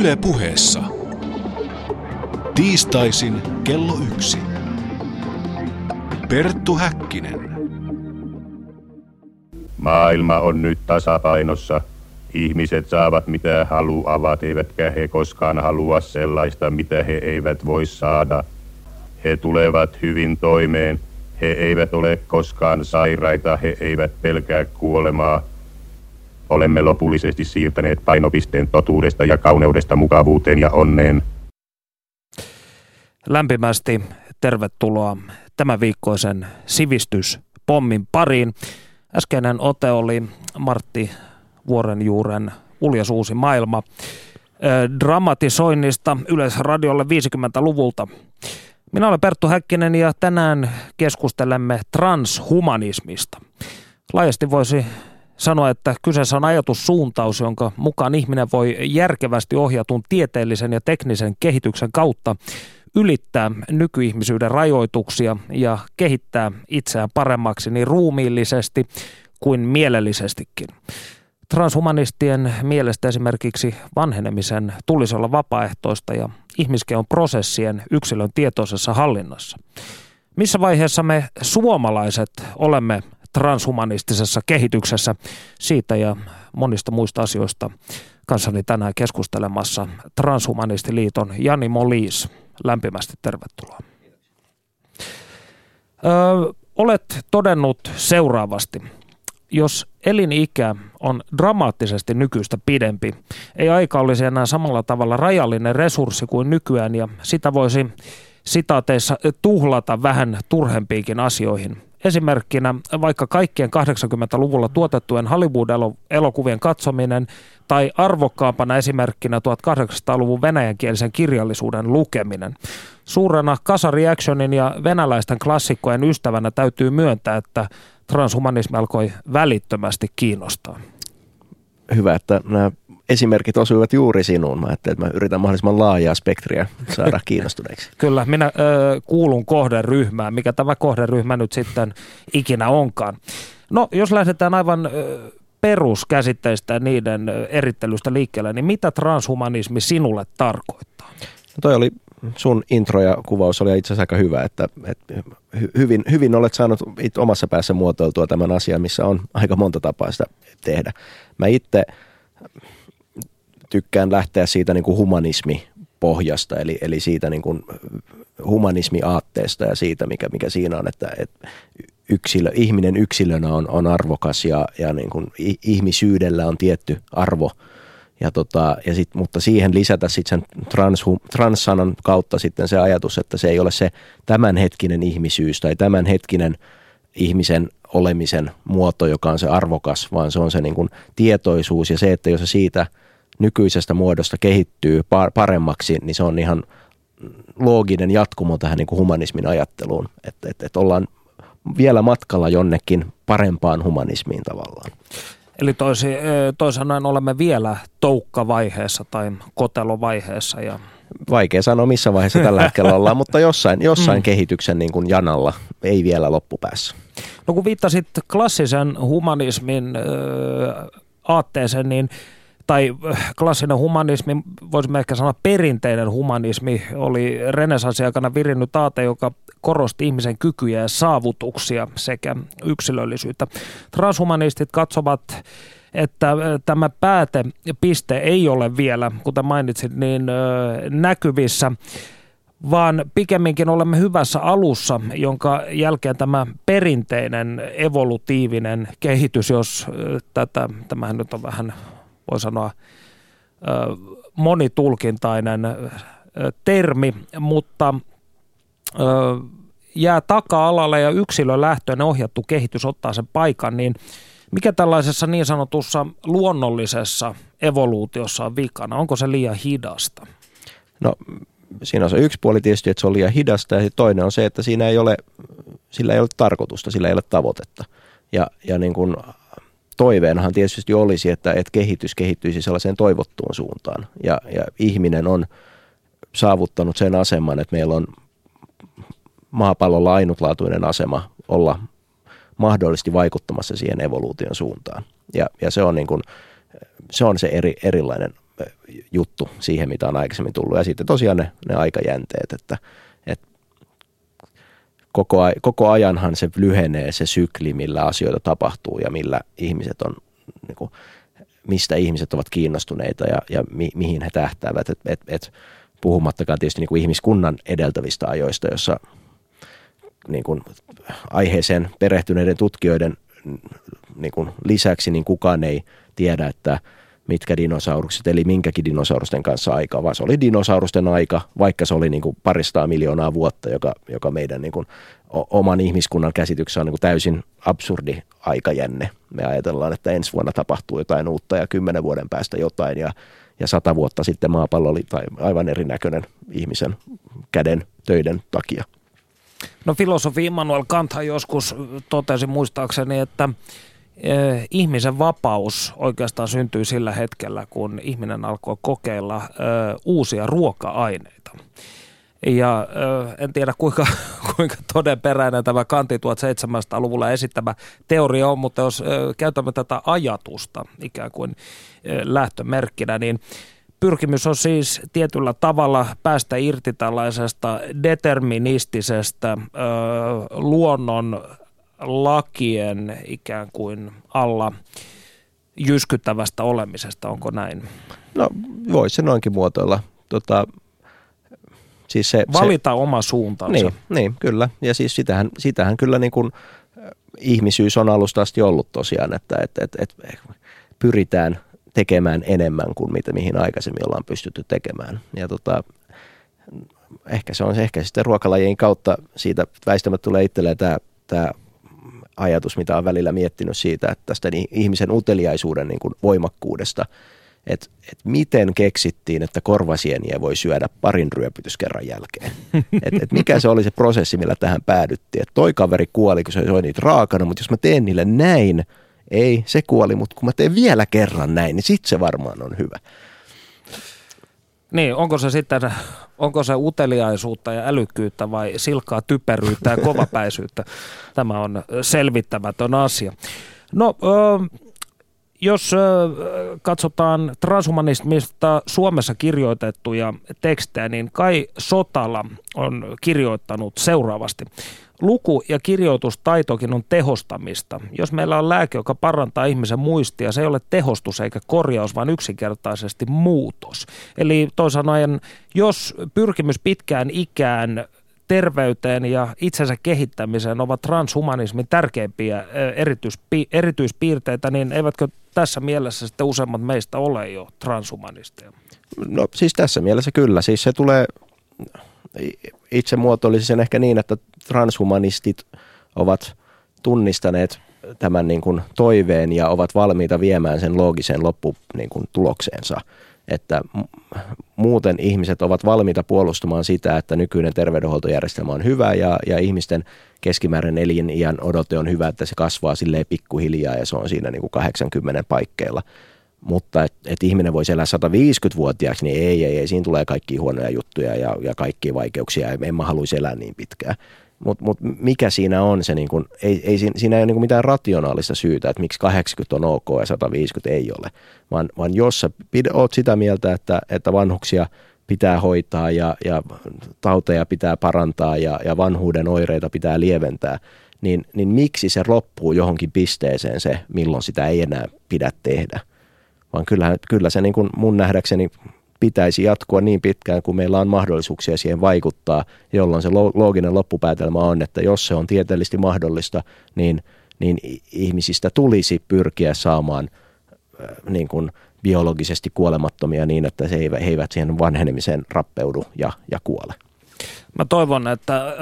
Yle puheessa. Tiistaisin kello yksi. Perttu Häkkinen. Maailma on nyt tasapainossa. Ihmiset saavat mitä haluavat, eivätkä he koskaan halua sellaista, mitä he eivät voi saada. He tulevat hyvin toimeen. He eivät ole koskaan sairaita, he eivät pelkää kuolemaa. Olemme lopullisesti siirtäneet painopisteen totuudesta ja kauneudesta mukavuuteen ja onneen. Lämpimästi tervetuloa tämän viikkoisen sivistyspommin pariin. Äskeinen ote oli Martti Vuorenjuuren Uljas uusi maailma dramatisoinnista Yleisradiolle 50-luvulta. Minä olen Perttu Häkkinen ja tänään keskustelemme transhumanismista. Laajasti voisi sanoa, että kyseessä on ajatussuuntaus, jonka mukaan ihminen voi järkevästi ohjatun tieteellisen ja teknisen kehityksen kautta ylittää nykyihmisyyden rajoituksia ja kehittää itseään paremmaksi niin ruumiillisesti kuin mielellisestikin. Transhumanistien mielestä esimerkiksi vanhenemisen tulisi olla vapaaehtoista ja ihmiskeon prosessien yksilön tietoisessa hallinnassa. Missä vaiheessa me suomalaiset olemme transhumanistisessa kehityksessä siitä ja monista muista asioista kanssani tänään keskustelemassa Transhumanistiliiton Jani Molis. Lämpimästi tervetuloa. Ö, olet todennut seuraavasti. Jos elinikä on dramaattisesti nykyistä pidempi, ei aika olisi enää samalla tavalla rajallinen resurssi kuin nykyään ja sitä voisi sitaateissa tuhlata vähän turhempiinkin asioihin. Esimerkkinä vaikka kaikkien 80-luvulla tuotettujen Hollywood-elokuvien katsominen tai arvokkaampana esimerkkinä 1800-luvun venäjänkielisen kirjallisuuden lukeminen. Suurena kasariactionin ja venäläisten klassikkojen ystävänä täytyy myöntää, että transhumanismi alkoi välittömästi kiinnostaa. Hyvä, että nämä esimerkit osuivat juuri sinuun. Mä ajattelin, että mä yritän mahdollisimman laajaa spektriä saada kiinnostuneeksi. Kyllä, minä ö, kuulun kohderyhmään, mikä tämä kohderyhmä nyt sitten ikinä onkaan. No, jos lähdetään aivan ö, peruskäsitteistä ja niiden erittelystä liikkeelle, niin mitä transhumanismi sinulle tarkoittaa? No toi oli sun intro ja kuvaus oli itse asiassa aika hyvä, että, että hyvin, hyvin olet saanut omassa päässä muotoiltua tämän asian, missä on aika monta tapaa sitä tehdä. Mä itse tykkään lähteä siitä niin kuin humanismi pohjasta, eli, eli siitä niin kuin humanismiaatteesta ja siitä, mikä, mikä siinä on, että, että yksilö, ihminen yksilönä on, on arvokas ja, ja niin kuin ihmisyydellä on tietty arvo. Ja tota, ja sit, mutta siihen lisätä sitten sen trans, transsanan kautta sitten se ajatus, että se ei ole se tämänhetkinen ihmisyys tai tämänhetkinen ihmisen olemisen muoto, joka on se arvokas, vaan se on se niin kuin tietoisuus ja se, että jos siitä nykyisestä muodosta kehittyy paremmaksi, niin se on ihan looginen jatkumo tähän niin kuin humanismin ajatteluun, että, että, että ollaan vielä matkalla jonnekin parempaan humanismiin tavallaan. Eli toisi, toisin olemme vielä toukkavaiheessa tai kotelovaiheessa. Ja... Vaikea sanoa missä vaiheessa tällä hetkellä ollaan, mutta jossain, jossain mm. kehityksen niin kuin janalla, ei vielä loppupäässä. No kun viittasit klassisen humanismin äh, aatteeseen, niin tai klassinen humanismi, voisimme ehkä sanoa perinteinen humanismi, oli renesanssiaikana virinnyt aate, joka korosti ihmisen kykyjä ja saavutuksia sekä yksilöllisyyttä. Transhumanistit katsovat että tämä päätepiste ei ole vielä, kuten mainitsit, niin näkyvissä, vaan pikemminkin olemme hyvässä alussa, jonka jälkeen tämä perinteinen evolutiivinen kehitys, jos tätä, tämähän nyt on vähän, voi sanoa, monitulkintainen termi, mutta jää taka-alalle ja yksilölähtöinen ohjattu kehitys ottaa sen paikan, niin mikä tällaisessa niin sanotussa luonnollisessa evoluutiossa on vikana? Onko se liian hidasta? No siinä on se yksi puoli tietysti, että se on liian hidasta ja toinen on se, että siinä ei ole, sillä ei ole tarkoitusta, sillä ei ole tavoitetta. Ja, ja niin kuin toiveenahan tietysti olisi, että, että kehitys kehittyisi sellaiseen toivottuun suuntaan. Ja, ja ihminen on saavuttanut sen aseman, että meillä on maapallolla ainutlaatuinen asema olla mahdollisesti vaikuttamassa siihen evoluution suuntaan. Ja, ja se on, niin kuin, se, on se eri, erilainen juttu siihen, mitä on aikaisemmin tullut. Ja sitten tosiaan ne, ne aikajänteet, että, koko, koko ajanhan se lyhenee se sykli, millä asioita tapahtuu ja millä ihmiset on, niin kuin, mistä ihmiset ovat kiinnostuneita ja, ja mi, mihin he tähtäävät. Et, et, et, puhumattakaan tietysti niin kuin ihmiskunnan edeltävistä ajoista, jossa niin kuin aiheeseen perehtyneiden tutkijoiden niin kuin lisäksi niin kukaan ei tiedä, että mitkä dinosaurukset, eli minkäkin dinosaurusten kanssa aika, vaan se oli dinosaurusten aika, vaikka se oli niin kuin paristaa miljoonaa vuotta, joka, joka meidän niin kuin oman ihmiskunnan käsityksessä on niin kuin täysin absurdi aikajänne. Me ajatellaan, että ensi vuonna tapahtuu jotain uutta ja kymmenen vuoden päästä jotain ja, ja sata vuotta sitten maapallo oli tai aivan erinäköinen ihmisen käden töiden takia. No filosofi Immanuel Kanthan joskus totesi muistaakseni, että eh, ihmisen vapaus oikeastaan syntyi sillä hetkellä, kun ihminen alkoi kokeilla eh, uusia ruoka-aineita. Ja ö, en tiedä kuinka, kuinka todenperäinen tämä Kanti 1700-luvulla esittämä teoria on, mutta jos käytämme tätä ajatusta ikään kuin lähtömerkkinä, niin pyrkimys on siis tietyllä tavalla päästä irti tällaisesta deterministisesta ö, luonnon lakien ikään kuin alla jyskyttävästä olemisesta, onko näin? No voisi se noinkin muotoilla. Tota, Siis se, Valita se, oma suuntaansa. Niin, niin, kyllä. Ja siis sitähän, sitähän kyllä niin kuin ihmisyys on alusta asti ollut tosiaan, että et, et, et pyritään tekemään enemmän kuin mitä, mihin aikaisemmin ollaan pystytty tekemään. Ja tota, ehkä se on ehkä sitten ruokalajien kautta siitä väistämättä tulee itselleen tämä, tämä ajatus, mitä on välillä miettinyt siitä, että tästä niin ihmisen uteliaisuuden niin kuin voimakkuudesta – että et miten keksittiin, että korvasieniä voi syödä parin ryöpytyskerran jälkeen. Et, et mikä se oli se prosessi, millä tähän päädyttiin. Että toi kaveri kuoli, kun se söi niitä raakana, mutta jos mä teen niille näin, ei, se kuoli, mutta kun mä teen vielä kerran näin, niin sit se varmaan on hyvä. Niin, onko se sitten, onko se uteliaisuutta ja älykkyyttä vai silkkaa typeryyttä ja kovapäisyyttä? Tämä on selvittämätön asia. No, jos katsotaan transhumanismista Suomessa kirjoitettuja tekstejä, niin Kai Sotala on kirjoittanut seuraavasti. Luku- ja kirjoitustaitokin on tehostamista. Jos meillä on lääke, joka parantaa ihmisen muistia, se ei ole tehostus eikä korjaus, vaan yksinkertaisesti muutos. Eli toisaalta jos pyrkimys pitkään ikään terveyteen ja itsensä kehittämiseen ovat transhumanismin tärkeimpiä erityispi- erityispiirteitä, niin eivätkö tässä mielessä sitten useimmat meistä ole jo transhumanisteja? No siis tässä mielessä kyllä. Siis se tulee, itse sen ehkä niin, että transhumanistit ovat tunnistaneet tämän niin kuin toiveen ja ovat valmiita viemään sen loogisen lopputulokseensa. niin että muuten ihmiset ovat valmiita puolustamaan sitä, että nykyinen terveydenhuoltojärjestelmä on hyvä ja, ja ihmisten keskimääräinen eliniän odote on hyvä, että se kasvaa silleen pikkuhiljaa ja se on siinä niin kuin 80 paikkeilla. Mutta että et ihminen voisi elää 150-vuotiaaksi, niin ei, ei, ei, siinä tulee kaikki huonoja juttuja ja, ja kaikki vaikeuksia, en mä haluaisi elää niin pitkään. Mutta mut mikä siinä on se, niin kun, ei, ei, siinä ei ole niin mitään rationaalista syytä, että miksi 80 on ok ja 150 ei ole, vaan, vaan jos sä pid, oot sitä mieltä, että, että vanhuksia pitää hoitaa ja, ja tauteja pitää parantaa ja, ja vanhuuden oireita pitää lieventää, niin, niin miksi se loppuu johonkin pisteeseen se, milloin sitä ei enää pidä tehdä. Vaan kyllä, kyllä se niin kuin mun nähdäkseni pitäisi jatkua niin pitkään, kun meillä on mahdollisuuksia siihen vaikuttaa, jolloin se looginen loppupäätelmä on, että jos se on tieteellisesti mahdollista, niin, niin ihmisistä tulisi pyrkiä saamaan äh, niin kuin biologisesti kuolemattomia niin, että he eivät siihen vanhenemiseen rappeudu ja, ja kuole. Mä toivon, että äh,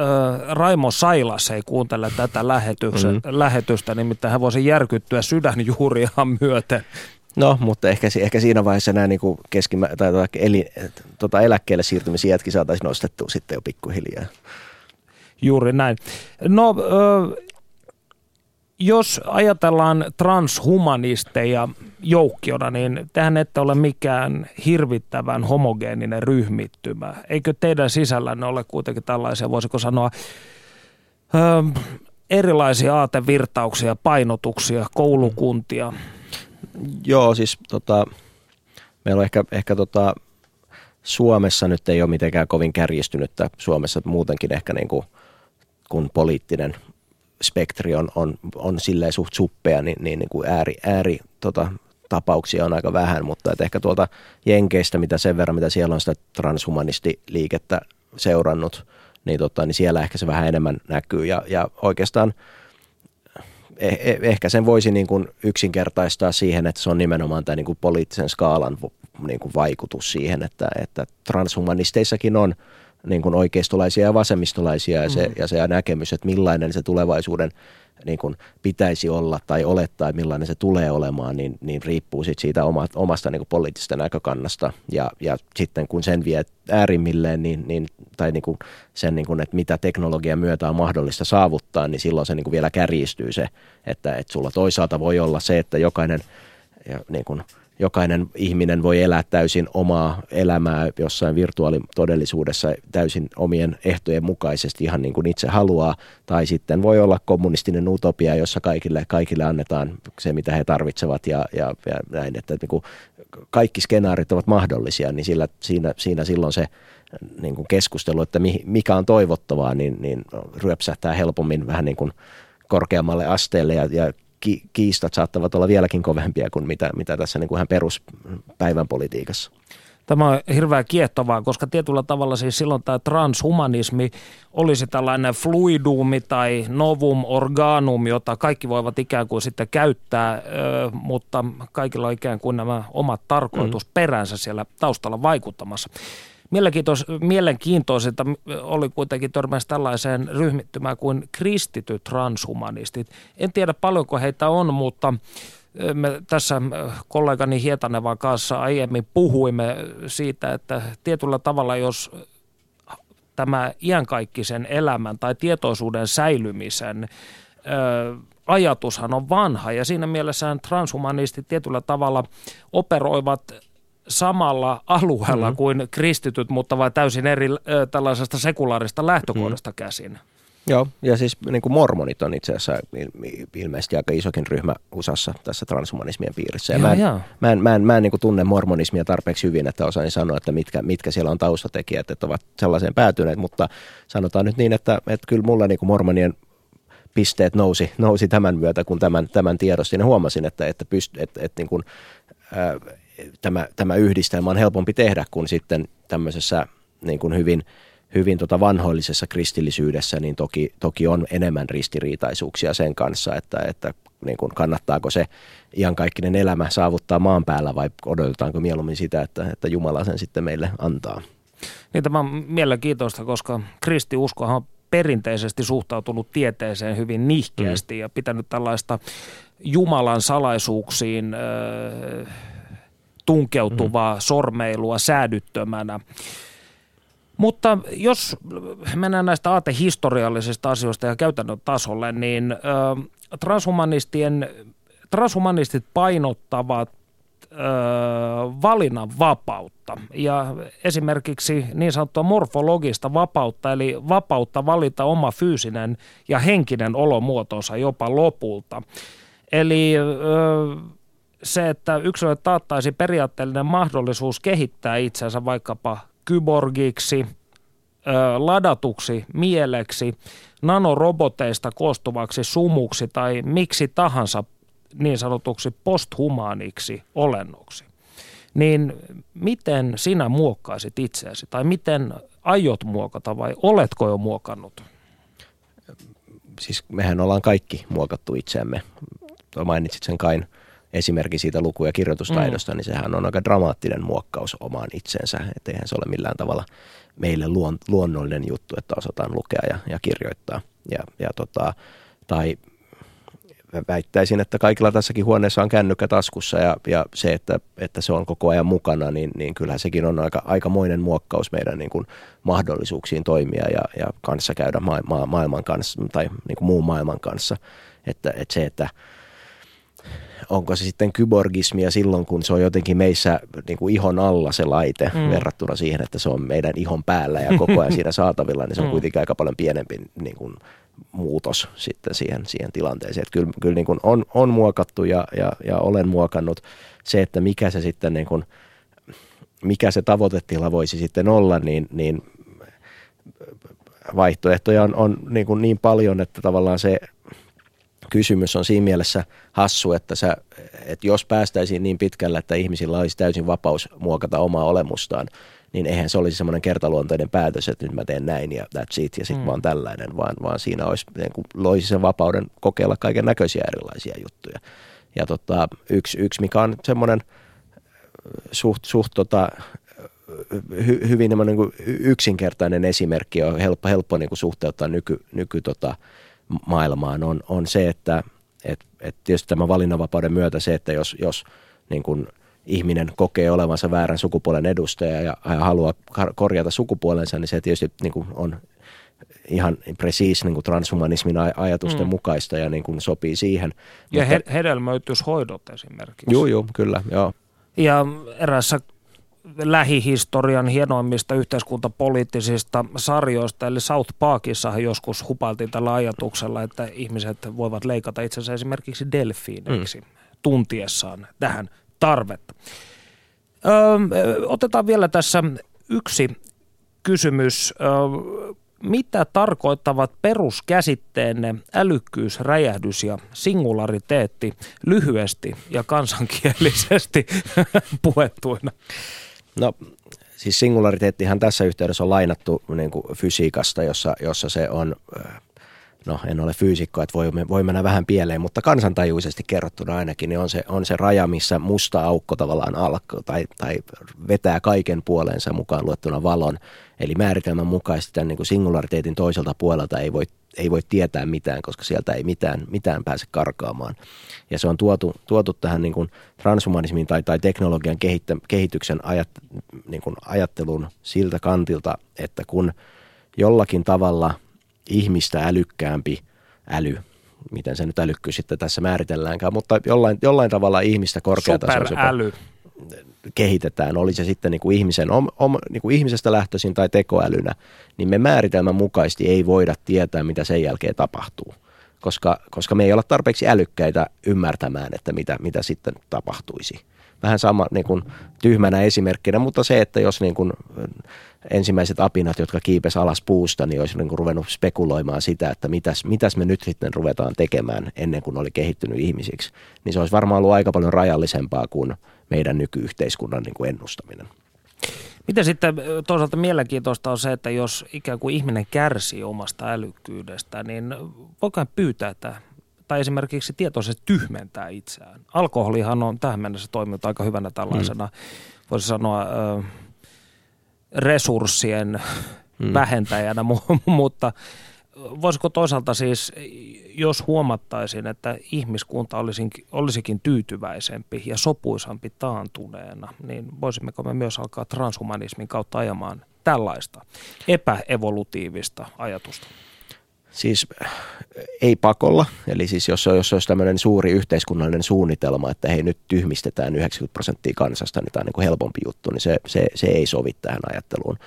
Raimo Sailas ei kuuntele tätä lähetystä, mm-hmm. lähetystä, nimittäin hän voisi järkyttyä sydänjuuriaan myöten No, mutta ehkä, ehkä siinä vaiheessa nämä niin keskimä, tai tuota, eli, tota eläkkeelle siirtymisiätkin saataisiin nostettua sitten jo pikkuhiljaa. Juuri näin. No, jos ajatellaan transhumanisteja joukkiona, niin tähän ette ole mikään hirvittävän homogeeninen ryhmittymä. Eikö teidän sisällänne ole kuitenkin tällaisia, voisiko sanoa, erilaisia aatevirtauksia, painotuksia, koulukuntia – Joo, siis tota, meillä on ehkä, ehkä tota, Suomessa nyt ei ole mitenkään kovin kärjistynyttä. Suomessa muutenkin ehkä niin kuin, kun poliittinen spektri on, on, on silleen suht suppea, niin, niin, niin kuin ääri, ääri tota, tapauksia on aika vähän, mutta et ehkä tuolta Jenkeistä, mitä sen verran, mitä siellä on sitä transhumanistiliikettä seurannut, niin, tota, niin siellä ehkä se vähän enemmän näkyy. Ja, ja oikeastaan eh, eh, ehkä sen voisi niin kuin yksinkertaistaa siihen, että se on nimenomaan tämä niin kuin poliittisen skaalan niin kuin vaikutus siihen, että, että transhumanisteissakin on niin kuin oikeistolaisia ja vasemmistolaisia ja se, mm. ja se näkemys, että millainen se tulevaisuuden niin kuin pitäisi olla tai olettaa, millainen se tulee olemaan, niin, niin riippuu sit siitä oma, omasta niin kuin poliittisesta näkökannasta. Ja, ja sitten kun sen vie äärimmilleen, niin, niin, tai niin kuin sen, niin kuin, että mitä teknologian myötä on mahdollista saavuttaa, niin silloin se niin kuin vielä kärjistyy se, että, että sulla toisaalta voi olla se, että jokainen ja niin kuin, jokainen ihminen voi elää täysin omaa elämää jossain virtuaalitodellisuudessa täysin omien ehtojen mukaisesti ihan niin kuin itse haluaa. Tai sitten voi olla kommunistinen utopia, jossa kaikille, kaikille annetaan se, mitä he tarvitsevat ja, ja, ja näin. Että niin kuin kaikki skenaarit ovat mahdollisia, niin sillä, siinä, siinä silloin se niin kuin keskustelu, että mikä on toivottavaa, niin, niin ryöpsähtää helpommin vähän niin kuin korkeammalle asteelle ja, ja ki- kiistat saattavat olla vieläkin kovempia kuin mitä, mitä tässä niin kuin ihan peruspäivän politiikassa. Tämä on hirveän kiehtovaa, koska tietyllä tavalla siis silloin tämä transhumanismi olisi tällainen fluidumi tai novum organum, jota kaikki voivat ikään kuin sitten käyttää, mutta kaikilla on ikään kuin nämä omat tarkoitusperänsä siellä taustalla vaikuttamassa. Mielenkiintoisinta oli kuitenkin törmässä tällaiseen ryhmittymään kuin kristityt transhumanistit. En tiedä paljonko heitä on, mutta me tässä kollegani Hietanevan kanssa aiemmin puhuimme siitä, että tietyllä tavalla jos tämä iankaikkisen elämän tai tietoisuuden säilymisen ajatushan on vanha ja siinä mielessä transhumanistit tietyllä tavalla operoivat samalla alueella mm-hmm. kuin kristityt, mutta vain täysin eri äh, tällaisesta sekulaarista lähtökohdasta mm-hmm. käsin. Joo, ja siis niin kuin mormonit on itse asiassa ilmeisesti aika isokin ryhmä USAssa tässä transhumanismien piirissä. Ja, ja mä en, mä en, mä en, mä en niin kuin tunne mormonismia tarpeeksi hyvin, että osaan sanoa, että mitkä, mitkä siellä on taustatekijät, että ovat sellaiseen päätyneet, mutta sanotaan nyt niin, että, että kyllä mulla niin kuin mormonien pisteet nousi, nousi tämän myötä, kun tämän, tämän tiedostin ja huomasin, että, että, pyst, että, että niin kuin, äh, tämä, tämä yhdistelmä on helpompi tehdä kuin sitten tämmöisessä niin kuin hyvin, hyvin tota vanhoillisessa kristillisyydessä, niin toki, toki on enemmän ristiriitaisuuksia sen kanssa, että, että niin kuin kannattaako se iankaikkinen elämä saavuttaa maan päällä vai odotetaanko mieluummin sitä, että, että Jumala sen sitten meille antaa. Niin tämä on mielenkiintoista, koska kristiuskohan on perinteisesti suhtautunut tieteeseen hyvin nihkeästi mm. ja pitänyt tällaista Jumalan salaisuuksiin äh, tunkeutuvaa mm. sormeilua säädyttömänä. Mutta jos mennään näistä aatehistoriallisista asioista ja käytännön tasolle, niin ö, transhumanistien, transhumanistit painottavat ö, valinnan vapautta ja esimerkiksi niin sanottua morfologista vapautta, eli vapautta valita oma fyysinen ja henkinen olomuotonsa jopa lopulta. Eli ö, se, että yksilölle taattaisi periaatteellinen mahdollisuus kehittää itsensä vaikkapa kyborgiksi, ladatuksi mieleksi, nanoroboteista koostuvaksi sumuksi tai miksi tahansa niin sanotuksi posthumaaniksi olennoksi. Niin miten sinä muokkaisit itseäsi tai miten aiot muokata vai oletko jo muokannut? Siis mehän ollaan kaikki muokattu itseämme. Mainitsit sen Kain esimerkki siitä luku- ja kirjoitustaidosta, mm. niin sehän on aika dramaattinen muokkaus omaan itsensä. Että eihän se ole millään tavalla meille luon, luonnollinen juttu, että osataan lukea ja, ja kirjoittaa. Ja, ja tota, tai väittäisin, että kaikilla tässäkin huoneessa on kännykkä taskussa ja, ja se, että, että se on koko ajan mukana, niin, niin kyllähän sekin on aika, aikamoinen muokkaus meidän niin kuin mahdollisuuksiin toimia ja, ja kanssa käydä ma- ma- maailman kanssa tai niin kuin muun maailman kanssa. Että, että se, että onko se sitten kyborgismia silloin, kun se on jotenkin meissä niin kuin ihon alla se laite mm. verrattuna siihen, että se on meidän ihon päällä ja koko ajan siinä saatavilla, niin se on mm. kuitenkin aika paljon pienempi niin kuin muutos sitten siihen, siihen tilanteeseen. Että kyllä kyllä niin kuin on, on muokattu ja, ja, ja olen muokannut. Se, että mikä se sitten niin kuin mikä se tavoitetila voisi sitten olla, niin, niin vaihtoehtoja on, on niin, kuin niin paljon, että tavallaan se kysymys on siinä mielessä hassu, että, sä, että jos päästäisiin niin pitkälle, että ihmisillä olisi täysin vapaus muokata omaa olemustaan, niin eihän se olisi semmoinen kertaluontoinen päätös, että nyt mä teen näin ja that's it ja sitten mm. vaan tällainen, vaan, vaan siinä olisi, niin kuin, loisi sen vapauden kokeilla kaiken näköisiä erilaisia juttuja. Ja tota, yksi, yksi, mikä on semmoinen suht, suht tota, hy, hyvin niin kuin yksinkertainen esimerkki on helppo, helppo niin kuin suhteuttaa nyky, nyky tota, maailmaan on, on se, että et, et tietysti tämän valinnanvapauden myötä se, että jos, jos niin kuin ihminen kokee olevansa väärän sukupuolen edustaja ja, ja haluaa korjata sukupuolensa, niin se tietysti niin kuin on ihan presiis niin kuin transhumanismin ajatusten mm. mukaista ja niin kuin sopii siihen. Ja Mutta, he, hedelmöityshoidot esimerkiksi. Joo, joo, kyllä, joo. Ja erässä lähihistorian hienoimmista yhteiskuntapoliittisista sarjoista, eli South Parkissa joskus hupailtiin tällä ajatuksella, että ihmiset voivat leikata itsensä esimerkiksi delfiineiksi mm. tuntiessaan tähän tarvetta. Öö, otetaan vielä tässä yksi kysymys. Öö, mitä tarkoittavat peruskäsitteenne älykkyys, räjähdys ja singulariteetti lyhyesti ja kansankielisesti puhettuina? No siis singulariteettihan tässä yhteydessä on lainattu niin kuin fysiikasta, jossa, jossa se on, no en ole fyysikko, että voi, voi mennä vähän pieleen, mutta kansantajuisesti kerrottuna ainakin, niin on se, on se raja, missä musta aukko tavallaan alkaa tai, tai vetää kaiken puoleensa mukaan luettuna valon. Eli määritelmän mukaisesti tämän niin kuin singulariteetin toiselta puolelta ei voi ei voi tietää mitään, koska sieltä ei mitään, mitään pääse karkaamaan. Ja se on tuotu, tuotu tähän niin kuin transhumanismin tai, tai teknologian kehittä, kehityksen ajat, niin kuin ajattelun siltä kantilta, että kun jollakin tavalla ihmistä älykkäämpi äly, miten se nyt älykkyys sitten tässä määritelläänkään, mutta jollain, jollain tavalla ihmistä korkeatasoisempaa. Superäly kehitetään, oli se sitten niin kuin ihmisen, om, om, niin kuin ihmisestä lähtöisin tai tekoälynä, niin me määritelmän mukaisesti ei voida tietää, mitä sen jälkeen tapahtuu. Koska, koska me ei olla tarpeeksi älykkäitä ymmärtämään, että mitä, mitä sitten tapahtuisi. Vähän sama niin kuin tyhmänä esimerkkinä, mutta se, että jos niin kuin ensimmäiset apinat, jotka kiipes alas puusta, niin olisi niin kuin ruvennut spekuloimaan sitä, että mitäs, mitäs me nyt sitten ruvetaan tekemään ennen kuin oli kehittynyt ihmisiksi, niin se olisi varmaan ollut aika paljon rajallisempaa kuin meidän nykyyhteiskunnan niin kuin ennustaminen. Miten sitten toisaalta mielenkiintoista on se, että jos ikään kuin ihminen kärsii omasta älykkyydestä, niin voiko pyytää, että tai esimerkiksi tietoisesti tyhmentää itseään. Alkoholihan on tähän mennessä toiminut aika hyvänä tällaisena, mm. voisi sanoa, resurssien mm. vähentäjänä, mutta voisiko toisaalta siis, jos huomattaisiin, että ihmiskunta olisikin, olisikin tyytyväisempi ja sopuisampi taantuneena, niin voisimmeko me myös alkaa transhumanismin kautta ajamaan tällaista epäevolutiivista ajatusta? Siis ei pakolla, eli siis jos, jos olisi tämmöinen suuri yhteiskunnallinen suunnitelma, että hei nyt tyhmistetään 90 prosenttia kansasta, niin tämä on niin kuin helpompi juttu, niin se, se, se ei sovi tähän ajatteluun.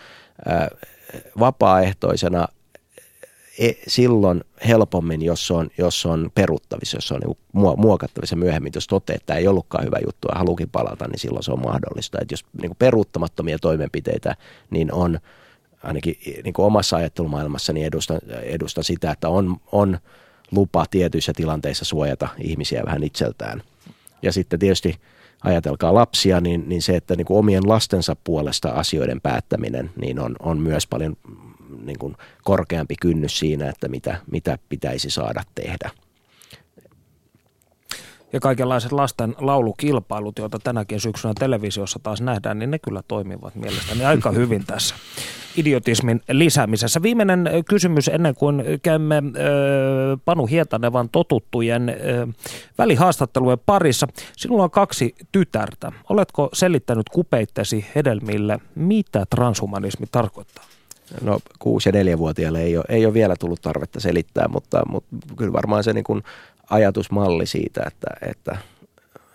Vapaaehtoisena e, silloin helpommin, jos on, jos on peruttavissa, jos on niin muokattavissa myöhemmin, jos toteaa, että tämä ei ollutkaan hyvä juttu ja haluukin palata, niin silloin se on mahdollista. Että jos niin kuin peruuttamattomia toimenpiteitä, niin on ainakin niin kuin omassa ajattelumaailmassani edustan, edustan sitä, että on, on lupa tietyissä tilanteissa suojata ihmisiä vähän itseltään. Ja sitten tietysti ajatelkaa lapsia, niin, niin se, että niin kuin omien lastensa puolesta asioiden päättäminen, niin on, on myös paljon niin kuin korkeampi kynnys siinä, että mitä, mitä pitäisi saada tehdä. Ja kaikenlaiset lasten laulukilpailut, joita tänäkin syksynä televisiossa taas nähdään, niin ne kyllä toimivat mielestäni aika hyvin tässä idiotismin lisäämisessä. Viimeinen kysymys ennen kuin käymme Panu Hietanevan totuttujen välihaastattelujen parissa. Sinulla on kaksi tytärtä. Oletko selittänyt kupeittesi hedelmille, mitä transhumanismi tarkoittaa? No kuusi- ja neljävuotiaille ei ole, ei ole vielä tullut tarvetta selittää, mutta, mutta kyllä varmaan se niin kuin ajatusmalli siitä, että, että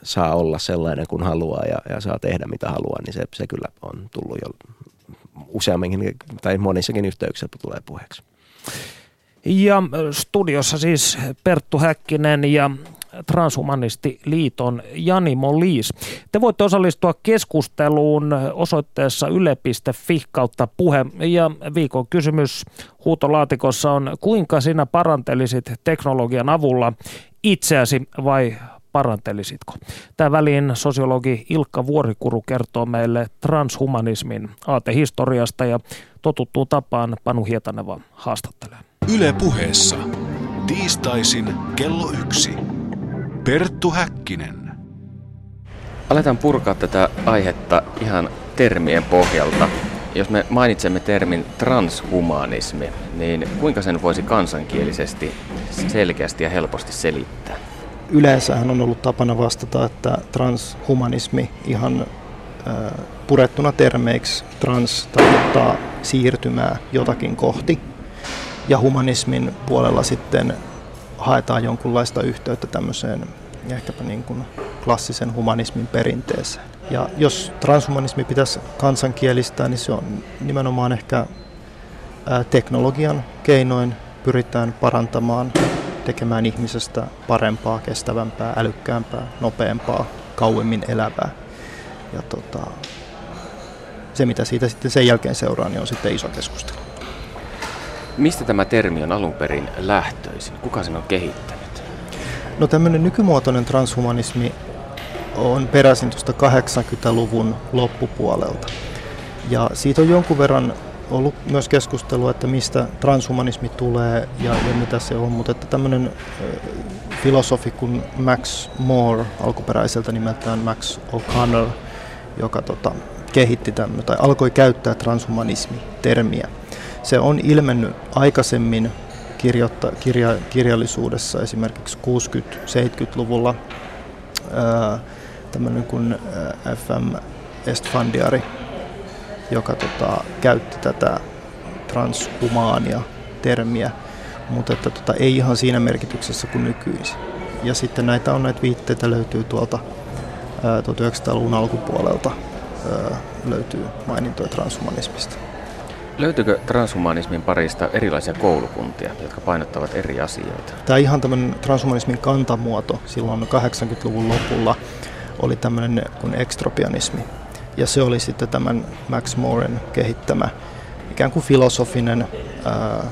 saa olla sellainen kuin haluaa ja, ja saa tehdä mitä haluaa, niin se, se kyllä on tullut jo useamminkin tai monissakin yhteyksissä tulee puheeksi. Ja studiossa siis Perttu Häkkinen ja Transhumanistiliiton Jani Molis. Te voitte osallistua keskusteluun osoitteessa yle.fi kautta puhe. Ja viikon kysymys huutolaatikossa on, kuinka sinä parantelisit teknologian avulla itseäsi vai parantelisitko? Tämä väliin sosiologi Ilkka Vuorikuru kertoo meille transhumanismin aatehistoriasta ja totuttuun tapaan Panu Hietaneva haastattelee. Yle puheessa. Tiistaisin kello yksi. Perttu Häkkinen. Aletaan purkaa tätä aihetta ihan termien pohjalta. Jos me mainitsemme termin transhumanismi, niin kuinka sen voisi kansankielisesti selkeästi ja helposti selittää? Yleensähän on ollut tapana vastata, että transhumanismi ihan purettuna termeiksi trans tarkoittaa siirtymää jotakin kohti. Ja humanismin puolella sitten haetaan jonkunlaista yhteyttä tämmöiseen ehkäpä niin kuin klassisen humanismin perinteeseen. Ja jos transhumanismi pitäisi kansankielistää, niin se on nimenomaan ehkä teknologian keinoin pyritään parantamaan, tekemään ihmisestä parempaa, kestävämpää, älykkäämpää, nopeampaa, kauemmin elävää. Ja tota, se, mitä siitä sitten sen jälkeen seuraa, niin on sitten iso keskustelu. Mistä tämä termi on alun perin lähtöisin? Kuka sen on kehittänyt? No tämmöinen nykymuotoinen transhumanismi on peräisin tuosta 80-luvun loppupuolelta. Ja siitä on jonkun verran ollut myös keskustelua, että mistä transhumanismi tulee ja, ja mitä se on, mutta että tämmöinen filosofi kuin Max Moore, alkuperäiseltä nimeltään Max O'Connor, joka tota, kehitti tämmöinen, tai alkoi käyttää transhumanismi-termiä. Se on ilmennyt aikaisemmin kirjoitta, kirja, kirjallisuudessa esimerkiksi 60-70-luvulla tämmöinen kuin FM Estfandiari, joka tota, käytti tätä transhumaania termiä, mutta että tota, ei ihan siinä merkityksessä kuin nykyisin. Ja sitten näitä on näitä viitteitä löytyy tuolta 1900-luvun alkupuolelta löytyy mainintoja transhumanismista. Löytyykö transhumanismin parista erilaisia koulukuntia, jotka painottavat eri asioita? Tämä ihan tämmöinen transhumanismin kantamuoto silloin 80-luvun lopulla oli tämmöinen kuin ekstropianismi. Ja se oli sitten tämän Max Moren kehittämä ikään kuin filosofinen ää,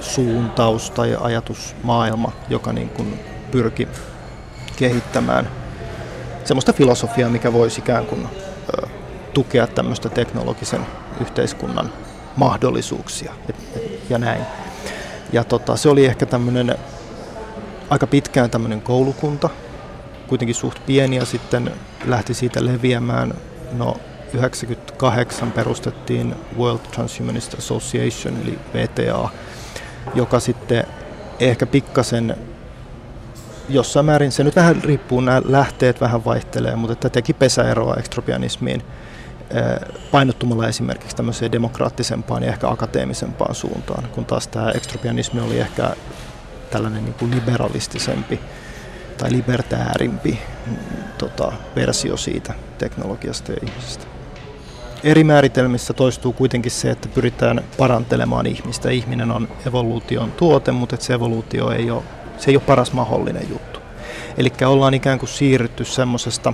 suuntaus tai ajatusmaailma, joka niin kuin pyrki kehittämään semmoista filosofiaa, mikä voisi ikään kuin ää, tukea tämmöistä teknologisen yhteiskunnan mahdollisuuksia ja näin. Ja tota, se oli ehkä tämmöinen aika pitkään tämmöinen koulukunta, kuitenkin suht pieni ja sitten lähti siitä leviämään. No 98 perustettiin World Transhumanist Association eli VTA, joka sitten ehkä pikkasen jossain määrin, se nyt vähän riippuu, nämä lähteet vähän vaihtelee, mutta että teki pesäeroa ekstropianismiin painottumalla esimerkiksi tämmöiseen demokraattisempaan ja ehkä akateemisempaan suuntaan, kun taas tämä ekstropianismi oli ehkä tällainen niin kuin liberalistisempi tai libertäärimpi mm, tota, versio siitä teknologiasta ja ihmisestä. Eri määritelmissä toistuu kuitenkin se, että pyritään parantelemaan ihmistä. Ihminen on evoluution tuote, mutta se evoluutio ei ole, se ei ole paras mahdollinen juttu. Eli ollaan ikään kuin siirrytty semmoisesta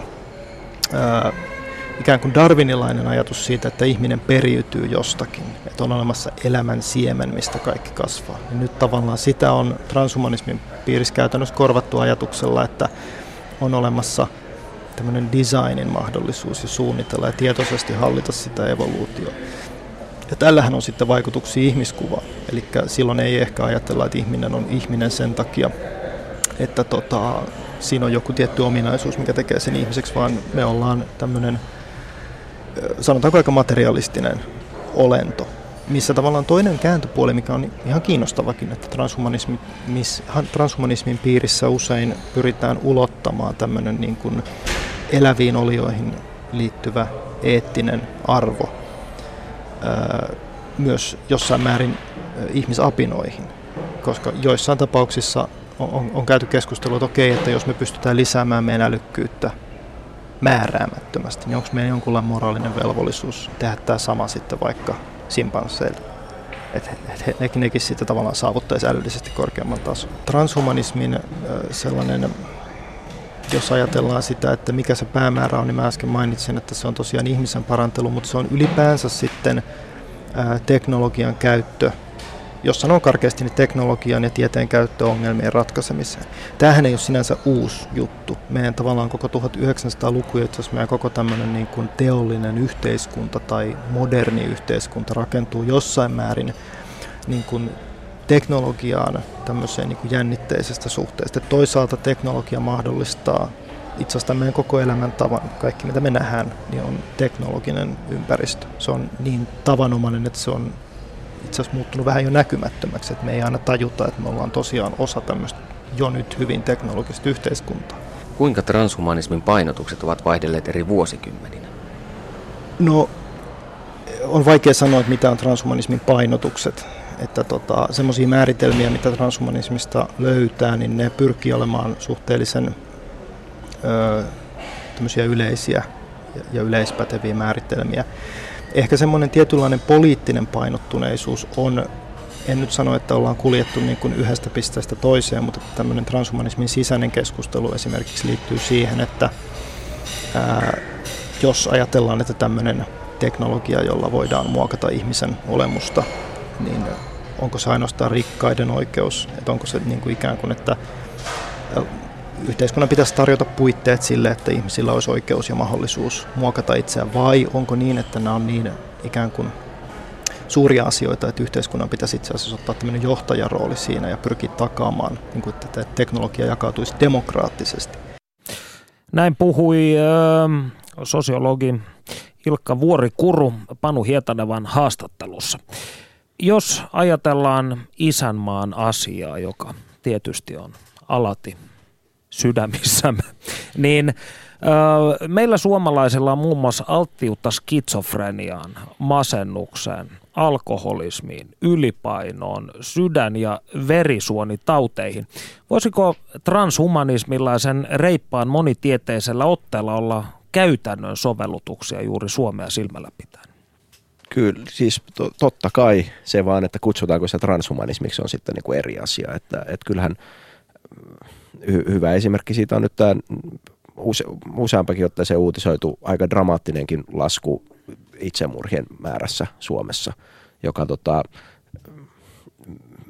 ikään kuin darwinilainen ajatus siitä, että ihminen periytyy jostakin, että on olemassa elämän siemen, mistä kaikki kasvaa. Ja nyt tavallaan sitä on transhumanismin piirissä käytännössä korvattu ajatuksella, että on olemassa tämmöinen designin mahdollisuus ja suunnitella ja tietoisesti hallita sitä evoluutiota. Ja tällähän on sitten vaikutuksia ihmiskuvaan. Eli silloin ei ehkä ajatella, että ihminen on ihminen sen takia, että tota, siinä on joku tietty ominaisuus, mikä tekee sen ihmiseksi, vaan me ollaan tämmöinen sanotaanko aika materialistinen olento, missä tavallaan toinen kääntöpuoli, mikä on ihan kiinnostavakin, että transhumanismi, transhumanismin piirissä usein pyritään ulottamaan tämmöinen niin kuin eläviin olioihin liittyvä eettinen arvo myös jossain määrin ihmisapinoihin, koska joissain tapauksissa on, on, on käyty keskustelua, että okei, että jos me pystytään lisäämään meidän älykkyyttä määräämättömästi, niin onko meidän jonkunlainen moraalinen velvollisuus tehdä tämä sama sitten vaikka simpansseille? Että he, he, nekin sitten tavallaan saavuttaisi älyllisesti korkeamman tason. Transhumanismin sellainen jos ajatellaan sitä, että mikä se päämäärä on, niin mä äsken mainitsin, että se on tosiaan ihmisen parantelu, mutta se on ylipäänsä sitten teknologian käyttö jos sanoo karkeasti, niin teknologian ja tieteen käyttö ongelmien ratkaisemiseen. Tämähän ei ole sinänsä uusi juttu. Meidän tavallaan koko 1900-luku, itse asiassa meidän koko tämmöinen niin kuin teollinen yhteiskunta tai moderni yhteiskunta rakentuu jossain määrin niin kuin teknologiaan tämmöiseen niin kuin jännitteisestä suhteesta. Toisaalta teknologia mahdollistaa itse asiassa meidän koko elämäntavan, kaikki mitä me nähdään, niin on teknologinen ympäristö. Se on niin tavanomainen, että se on itse asiassa muuttunut vähän jo näkymättömäksi, että me ei aina tajuta, että me ollaan tosiaan osa tämmöistä jo nyt hyvin teknologista yhteiskuntaa. Kuinka transhumanismin painotukset ovat vaihdelleet eri vuosikymmeninä? No, on vaikea sanoa, että mitä on transhumanismin painotukset. Että tota, semmoisia määritelmiä, mitä transhumanismista löytää, niin ne pyrkii olemaan suhteellisen ö, yleisiä ja yleispäteviä määritelmiä ehkä semmoinen tietynlainen poliittinen painottuneisuus on, en nyt sano, että ollaan kuljettu niin kuin yhdestä pisteestä toiseen, mutta tämmöinen transhumanismin sisäinen keskustelu esimerkiksi liittyy siihen, että ää, jos ajatellaan, että tämmöinen teknologia, jolla voidaan muokata ihmisen olemusta, niin onko se ainoastaan rikkaiden oikeus, että onko se niin kuin ikään kuin, että yhteiskunnan pitäisi tarjota puitteet sille, että ihmisillä olisi oikeus ja mahdollisuus muokata itseään, vai onko niin, että nämä on niin ikään kuin suuria asioita, että yhteiskunnan pitäisi itse asiassa ottaa tämmöinen johtajarooli siinä ja pyrkiä takaamaan, niin kuin, että teknologia jakautuisi demokraattisesti. Näin puhui äh, sosiologi Ilkka Vuorikuru Panu Hietanevan haastattelussa. Jos ajatellaan isänmaan asiaa, joka tietysti on alati sydämissämme, niin Meillä suomalaisilla on muun muassa alttiutta skitsofreniaan, masennukseen, alkoholismiin, ylipainoon, sydän- ja verisuonitauteihin. Voisiko transhumanismilla ja sen reippaan monitieteisellä otteella olla käytännön sovellutuksia juuri Suomea silmällä pitäen? Kyllä, siis to, totta kai se vaan, että kutsutaanko se transhumanismiksi on sitten niin kuin eri asia. Että, että kyllähän hy, hyvä esimerkki siitä on nyt tämä use, useampakin otteeseen uutisoitu aika dramaattinenkin lasku itsemurhien määrässä Suomessa, joka tota,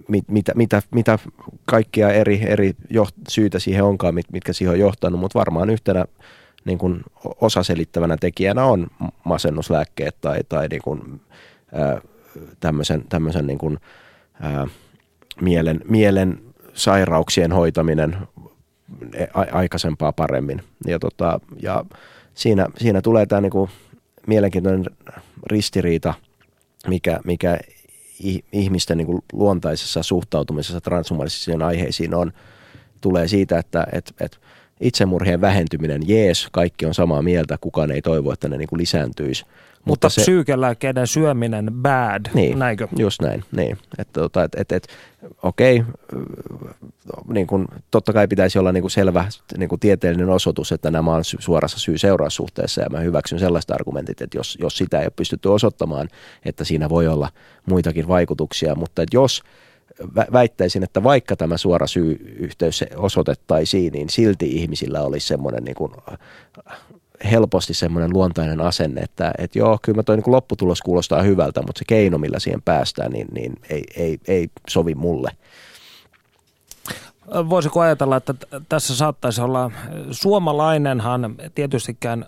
mit, mitä, mitä, mitä kaikkia eri, eri joht, syitä siihen onkaan, mit, mitkä siihen on johtanut, mutta varmaan yhtenä niin kuin osaselittävänä tekijänä on masennuslääkkeet tai, tai niin kuin, ää, tämmöisen, tämmöisen niin kuin, ää, mielen, mielen sairauksien hoitaminen aikaisempaa paremmin. Ja, tota, ja siinä, siinä tulee tämä niinku mielenkiintoinen ristiriita, mikä, mikä ihmisten niinku luontaisessa suhtautumisessa transhumanistisiin aiheisiin on, tulee siitä, että et, et itsemurhien vähentyminen, jees, kaikki on samaa mieltä, kukaan ei toivo, että ne niinku lisääntyisi – mutta, mutta psyykelääkkeiden syöminen bad, niin, näinkö? just näin, niin. Että tota, et, et, et, okei, niin kun, totta kai pitäisi olla niin kuin selvä niin kuin tieteellinen osoitus, että nämä on suorassa syy-seuraussuhteessa ja mä hyväksyn sellaiset argumentit, että jos, jos sitä ei ole pystytty osoittamaan, että siinä voi olla muitakin vaikutuksia, mutta että jos väittäisin, että vaikka tämä suora syy-yhteys osoitettaisiin, niin silti ihmisillä olisi semmoinen niin kuin helposti semmoinen luontainen asenne, että, että joo, kyllä mä toi niin lopputulos kuulostaa hyvältä, mutta se keino, millä siihen päästään, niin, niin ei, ei, ei sovi mulle. Voisiko ajatella, että tässä saattaisi olla, suomalainenhan tietystikään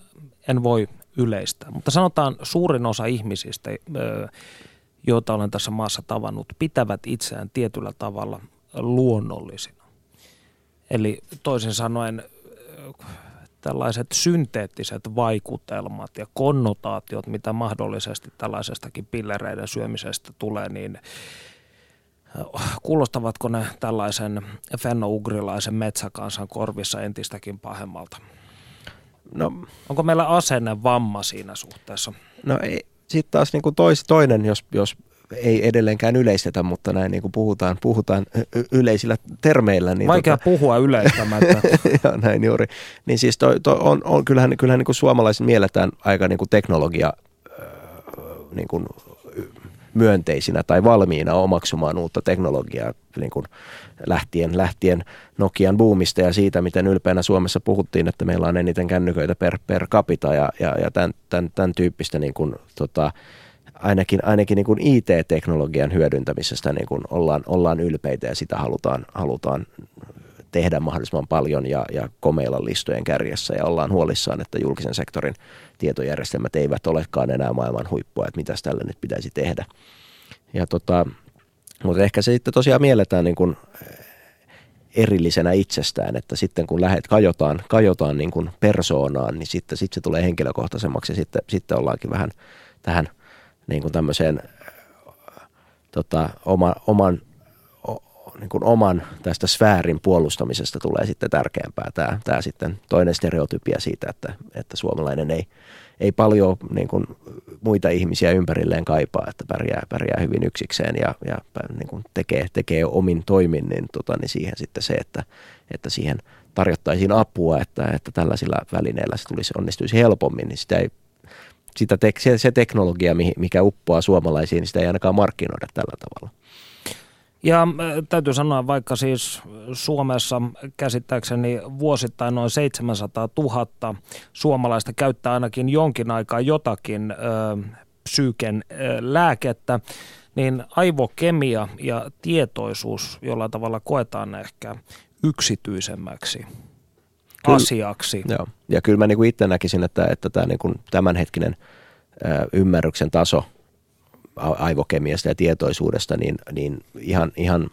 en voi yleistä, mutta sanotaan suurin osa ihmisistä, joita olen tässä maassa tavannut, pitävät itseään tietyllä tavalla luonnollisina. Eli toisin sanoen tällaiset synteettiset vaikutelmat ja konnotaatiot, mitä mahdollisesti tällaisestakin pillereiden syömisestä tulee, niin äh, kuulostavatko ne tällaisen fennougrilaisen metsäkansan korvissa entistäkin pahemmalta? No, Onko meillä asenne vamma siinä suhteessa? No ei, sitten taas niin kuin tois, toinen, jos, jos ei edelleenkään yleistetä, mutta näin niin kuin puhutaan, puhutaan yleisillä termeillä. Niin Vaikea tota, puhua yleistämättä. joo, näin juuri. Niin siis toi, toi on, on, kyllähän, kyllähän niin kuin suomalaiset mielletään aika niin kuin teknologia niin kuin myönteisinä tai valmiina omaksumaan uutta teknologiaa niin kuin lähtien, lähtien Nokian boomista ja siitä, miten ylpeänä Suomessa puhuttiin, että meillä on eniten kännyköitä per, per capita ja, ja, ja tämän, tämän, tämän tyyppistä niin kuin, tota, ainakin, ainakin niin kuin IT-teknologian hyödyntämisestä niin kuin ollaan, ollaan ylpeitä ja sitä halutaan, halutaan tehdä mahdollisimman paljon ja, ja komeilla listojen kärjessä ja ollaan huolissaan, että julkisen sektorin tietojärjestelmät eivät olekaan enää maailman huippua, että mitä tällä nyt pitäisi tehdä. Ja tota, mutta ehkä se sitten tosiaan mielletään niin kuin erillisenä itsestään, että sitten kun lähet kajotaan, kajotaan niin kuin persoonaan, niin sitten, sitten se tulee henkilökohtaisemmaksi ja sitten, sitten ollaankin vähän tähän niin kuin tämmöiseen tota, oma, oman niin kuin oman tästä sfäärin puolustamisesta tulee sitten tärkeämpää tämä, tämä sitten toinen stereotypia siitä, että, että suomalainen ei, ei paljon niin kuin muita ihmisiä ympärilleen kaipaa, että pärjää, pärjää hyvin yksikseen ja, ja niin kuin tekee, tekee omin toimin, niin, tota, niin siihen sitten se, että, että siihen tarjottaisiin apua, että, että tällaisilla välineillä se tulisi onnistuisi helpommin, niin sitä ei sitä te, se, se teknologia, mikä uppoaa suomalaisiin, niin sitä ei ainakaan markkinoida tällä tavalla. Ja äh, täytyy sanoa, vaikka siis Suomessa käsittääkseni vuosittain noin 700 000 suomalaista käyttää ainakin jonkin aikaa jotakin ö, psyyken ö, lääkettä, niin aivokemia ja tietoisuus jollain tavalla koetaan ehkä yksityisemmäksi kyllä, asiaksi. Joo. Ja kyllä mä niin itse näkisin, että, että tämä niin kuin tämänhetkinen ymmärryksen taso – aivokemiasta ja tietoisuudesta, niin, niin ihan, ihan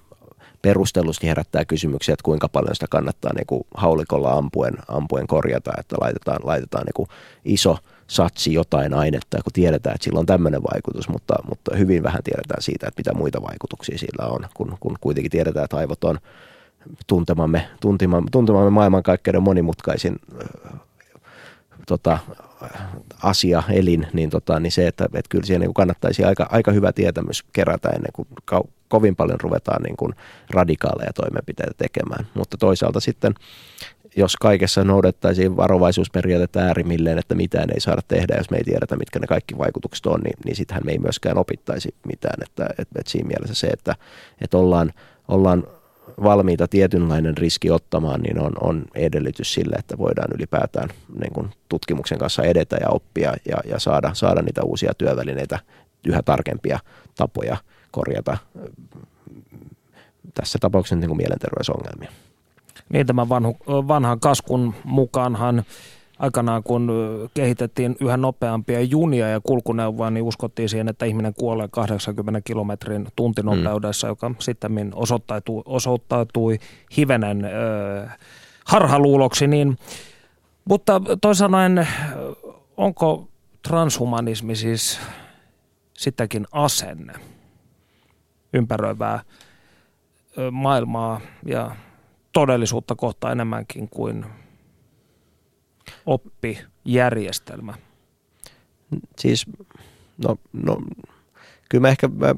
perustellusti herättää kysymyksiä, että kuinka paljon sitä kannattaa niin kuin haulikolla ampuen, ampuen korjata, että laitetaan, laitetaan niin kuin iso satsi jotain ainetta, kun tiedetään, että sillä on tämmöinen vaikutus, mutta, mutta hyvin vähän tiedetään siitä, että mitä muita vaikutuksia sillä on, kun, kun kuitenkin tiedetään, että aivot on tuntemamme, tuntemamme, tuntemamme maailmankaikkeuden monimutkaisin tota, asia, elin, niin, tota, niin se, että, että kyllä siihen niin kannattaisi aika, aika hyvä tietämys kerätä ennen kuin kau, kovin paljon ruvetaan niin kuin radikaaleja toimenpiteitä tekemään. Mutta toisaalta sitten, jos kaikessa noudattaisiin varovaisuusperiaatetta äärimmilleen, että mitään ei saada tehdä, jos me ei tiedetä, mitkä ne kaikki vaikutukset on, niin, niin sittenhän me ei myöskään opittaisi mitään. Että, että, että siinä mielessä se, että, että ollaan, ollaan valmiita tietynlainen riski ottamaan, niin on, on edellytys sille, että voidaan ylipäätään niin kuin tutkimuksen kanssa edetä ja oppia ja, ja saada, saada niitä uusia työvälineitä, yhä tarkempia tapoja korjata tässä tapauksessa niin kuin mielenterveysongelmia. Niin tämän vanhan kaskun mukaanhan aikanaan kun kehitettiin yhä nopeampia junia ja kulkuneuvoja, niin uskottiin siihen, että ihminen kuolee 80 kilometrin tuntinopeudessa, mm. joka sitten osoittautui, osoittautui hivenen ö, harhaluuloksi. Niin, mutta toisaalta onko transhumanismi siis sitäkin asenne ympäröivää maailmaa ja todellisuutta kohtaan enemmänkin kuin oppijärjestelmä? Siis, no, no kyllä mä ehkä mä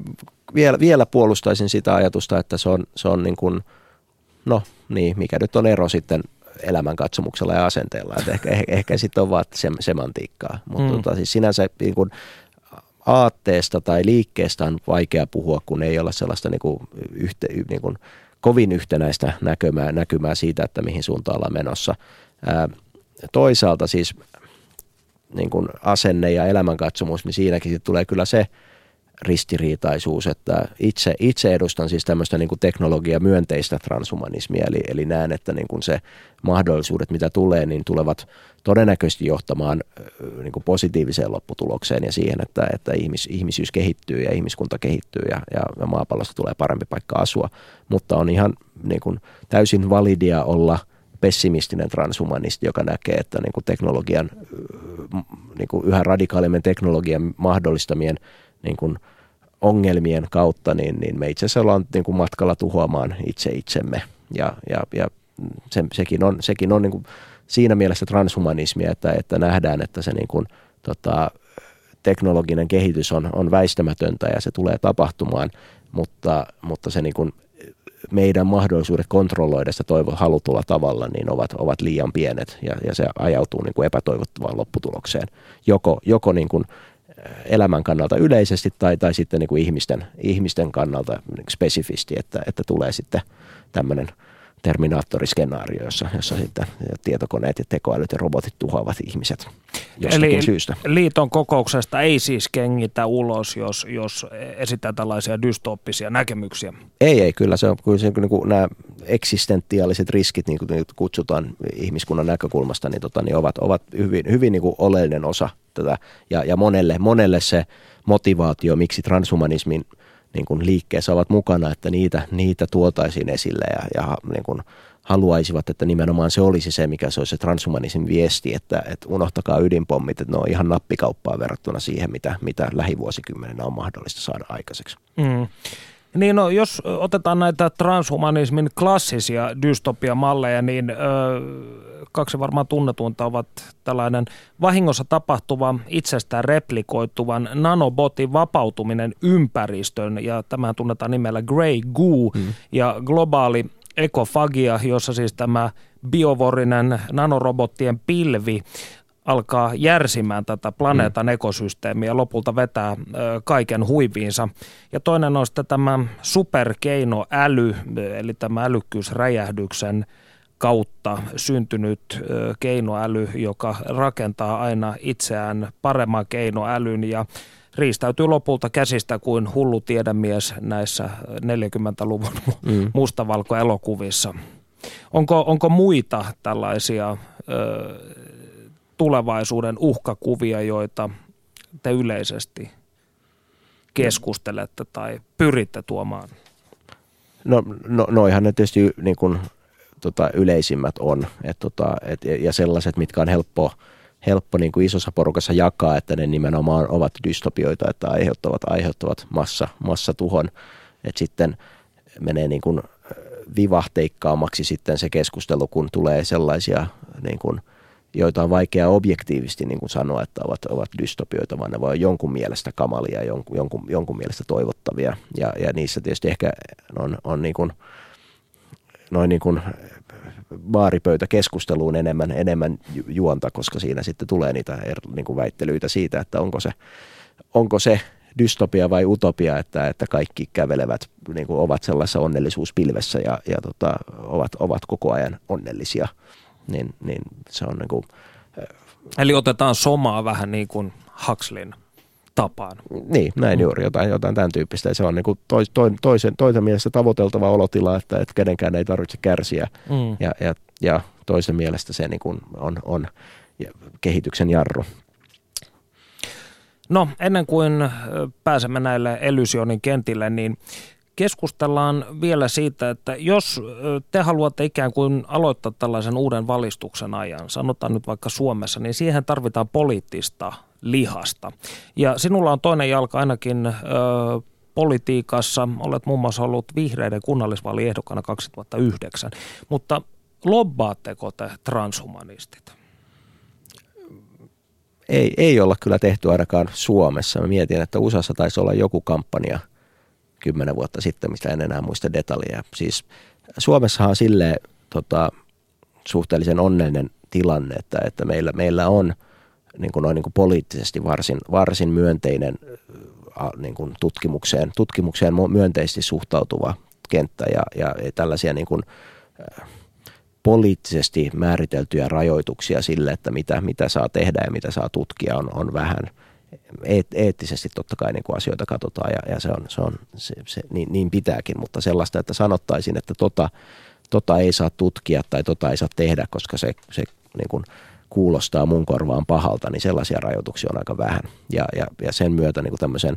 vielä, vielä puolustaisin sitä ajatusta, että se on, se on niin kuin, no niin, mikä nyt on ero sitten elämänkatsomuksella ja asenteella. Että ehkä, ehkä, ehkä sitten on vaan sem, semantiikkaa. Mutta mm. tota, siis sinänsä niin kuin, aatteesta tai liikkeestä on vaikea puhua, kun ei ole sellaista niin kuin, yhte, niin kuin, kovin yhtenäistä näkymää, näkymää siitä, että mihin suuntaan ollaan menossa. Ää, toisaalta siis niin kuin asenne ja elämänkatsomus, niin siinäkin tulee kyllä se ristiriitaisuus, että itse, itse edustan siis tämmöistä niin kuin teknologia myönteistä transhumanismia, eli, eli näen, että niin kuin se mahdollisuudet, mitä tulee, niin tulevat todennäköisesti johtamaan niin kuin positiiviseen lopputulokseen ja siihen, että, että ihmis, ihmisyys kehittyy ja ihmiskunta kehittyy ja, ja, ja maapallosta tulee parempi paikka asua, mutta on ihan niin kuin täysin validia olla – pessimistinen transhumanisti, joka näkee, että niin kuin teknologian, niin kuin yhä radikaalimmin teknologian mahdollistamien niin kuin ongelmien kautta, niin, niin me itse asiassa ollaan niin kuin matkalla tuhoamaan itse itsemme. Ja, ja, ja se, sekin on, sekin on niin kuin siinä mielessä transhumanismia, että, että nähdään, että se niin kuin, tota, teknologinen kehitys on, on väistämätöntä ja se tulee tapahtumaan, mutta, mutta se niin kuin meidän mahdollisuudet kontrolloida sitä toivo halutulla tavalla niin ovat, ovat liian pienet ja, ja se ajautuu niin kuin epätoivottavaan lopputulokseen. Joko, joko niin kuin elämän kannalta yleisesti tai, tai sitten niin kuin ihmisten, ihmisten kannalta niin spesifisti, että, että tulee sitten tämmöinen – Terminaattoriskenaario, jossa, jossa sitten tietokoneet ja tekoälyt ja robotit tuhoavat ihmiset jostakin Eli syystä. liiton kokouksesta ei siis kengitä ulos, jos, jos esittää tällaisia dystooppisia näkemyksiä? Ei, ei, kyllä se on, kyllä se, niin kuin nämä eksistentiaaliset riskit, niin kuin kutsutaan ihmiskunnan näkökulmasta, niin, tota, niin ovat, ovat hyvin, hyvin niin kuin oleellinen osa tätä. Ja, ja monelle, monelle se motivaatio, miksi transhumanismin – niin kuin liikkeessä ovat mukana, että niitä, niitä tuotaisiin esille ja, ja niin kuin haluaisivat, että nimenomaan se olisi se, mikä se olisi se transhumanisin viesti, että, että unohtakaa ydinpommit, että ne on ihan nappikauppaa verrattuna siihen, mitä, mitä lähivuosikymmenenä on mahdollista saada aikaiseksi. Mm. Niin no, jos otetaan näitä transhumanismin klassisia dystopiamalleja, niin ö, kaksi varmaan tunnetuinta ovat tällainen vahingossa tapahtuva itsestään replikoituvan nanobotin vapautuminen ympäristön, ja tämä tunnetaan nimellä Grey Goo, mm. ja globaali ekofagia, jossa siis tämä biovorinen nanorobottien pilvi alkaa järsimään tätä planeetan mm. ekosysteemiä ja lopulta vetää ö, kaiken huiviinsa. Ja toinen on sitten tämä superkeinoäly, eli tämä älykkyysräjähdyksen kautta syntynyt ö, keinoäly, joka rakentaa aina itseään paremman keinoälyn ja riistäytyy lopulta käsistä kuin hullu tiedemies näissä 40-luvun mm. mustavalkoelokuvissa. Onko, onko muita tällaisia ö, tulevaisuuden uhkakuvia, joita te yleisesti keskustelette tai pyritte tuomaan? No, no noihan ne tietysti niin kuin, tota, yleisimmät on, et, tota, et, ja sellaiset, mitkä on helppo, helppo niin kuin isossa porukassa jakaa, että ne nimenomaan ovat dystopioita, että aiheuttavat, aiheuttavat massa, massatuhon, että sitten menee niin kuin vivahteikkaammaksi sitten se keskustelu, kun tulee sellaisia niin kuin – joita on vaikea objektiivisesti niin kuin sanoa, että ovat, ovat dystopioita, vaan ne voi olla jonkun mielestä kamalia jonkun, jonkun, jonkun mielestä toivottavia. Ja, ja niissä tietysti ehkä on, on niin kuin, noin niin kuin baaripöytäkeskusteluun enemmän, enemmän juonta, koska siinä sitten tulee niitä er, niin kuin väittelyitä siitä, että onko se, onko se dystopia vai utopia, että, että kaikki kävelevät, niin kuin ovat sellaisessa onnellisuuspilvessä ja, ja tota, ovat, ovat koko ajan onnellisia – niin, niin se on niin kuin, Eli otetaan somaa vähän niin kuin Huxleyn tapaan. Niin, näin mm. juuri, jotain, jotain tämän tyyppistä. Se on niin kuin tois, toisen, toisen, toisen mielestä tavoiteltava olotila, että, että kenenkään ei tarvitse kärsiä. Mm. Ja, ja, ja toisen mielestä se niin kuin on, on kehityksen jarru. No, ennen kuin pääsemme näille Elysionin kentille, niin keskustellaan vielä siitä, että jos te haluatte ikään kuin aloittaa tällaisen uuden valistuksen ajan, sanotaan nyt vaikka Suomessa, niin siihen tarvitaan poliittista lihasta. Ja sinulla on toinen jalka ainakin ö, politiikassa, olet muun muassa ollut vihreiden kunnallisvaaliehdokkaana 2009, mutta lobbaatteko te transhumanistit? Ei, ei olla kyllä tehty ainakaan Suomessa. Mä mietin, että USAssa taisi olla joku kampanja – kymmenen vuotta sitten, mistä en enää muista detaljeja. Siis Suomessahan on sille tota, suhteellisen onnellinen tilanne, että, että meillä, meillä on niin kuin noin niin kuin poliittisesti varsin, varsin myönteinen niin kuin tutkimukseen, tutkimukseen myönteisesti suhtautuva kenttä ja, ja tällaisia niin kuin, poliittisesti määriteltyjä rajoituksia sille, että mitä, mitä saa tehdä ja mitä saa tutkia on, on vähän – eettisesti totta kai niin kuin asioita katsotaan ja, ja se on, se on se, se, niin, niin pitääkin, mutta sellaista, että sanottaisiin, että tota, tota ei saa tutkia tai tota ei saa tehdä, koska se, se niin kuin kuulostaa mun korvaan pahalta, niin sellaisia rajoituksia on aika vähän. Ja, ja, ja sen myötä niin kuin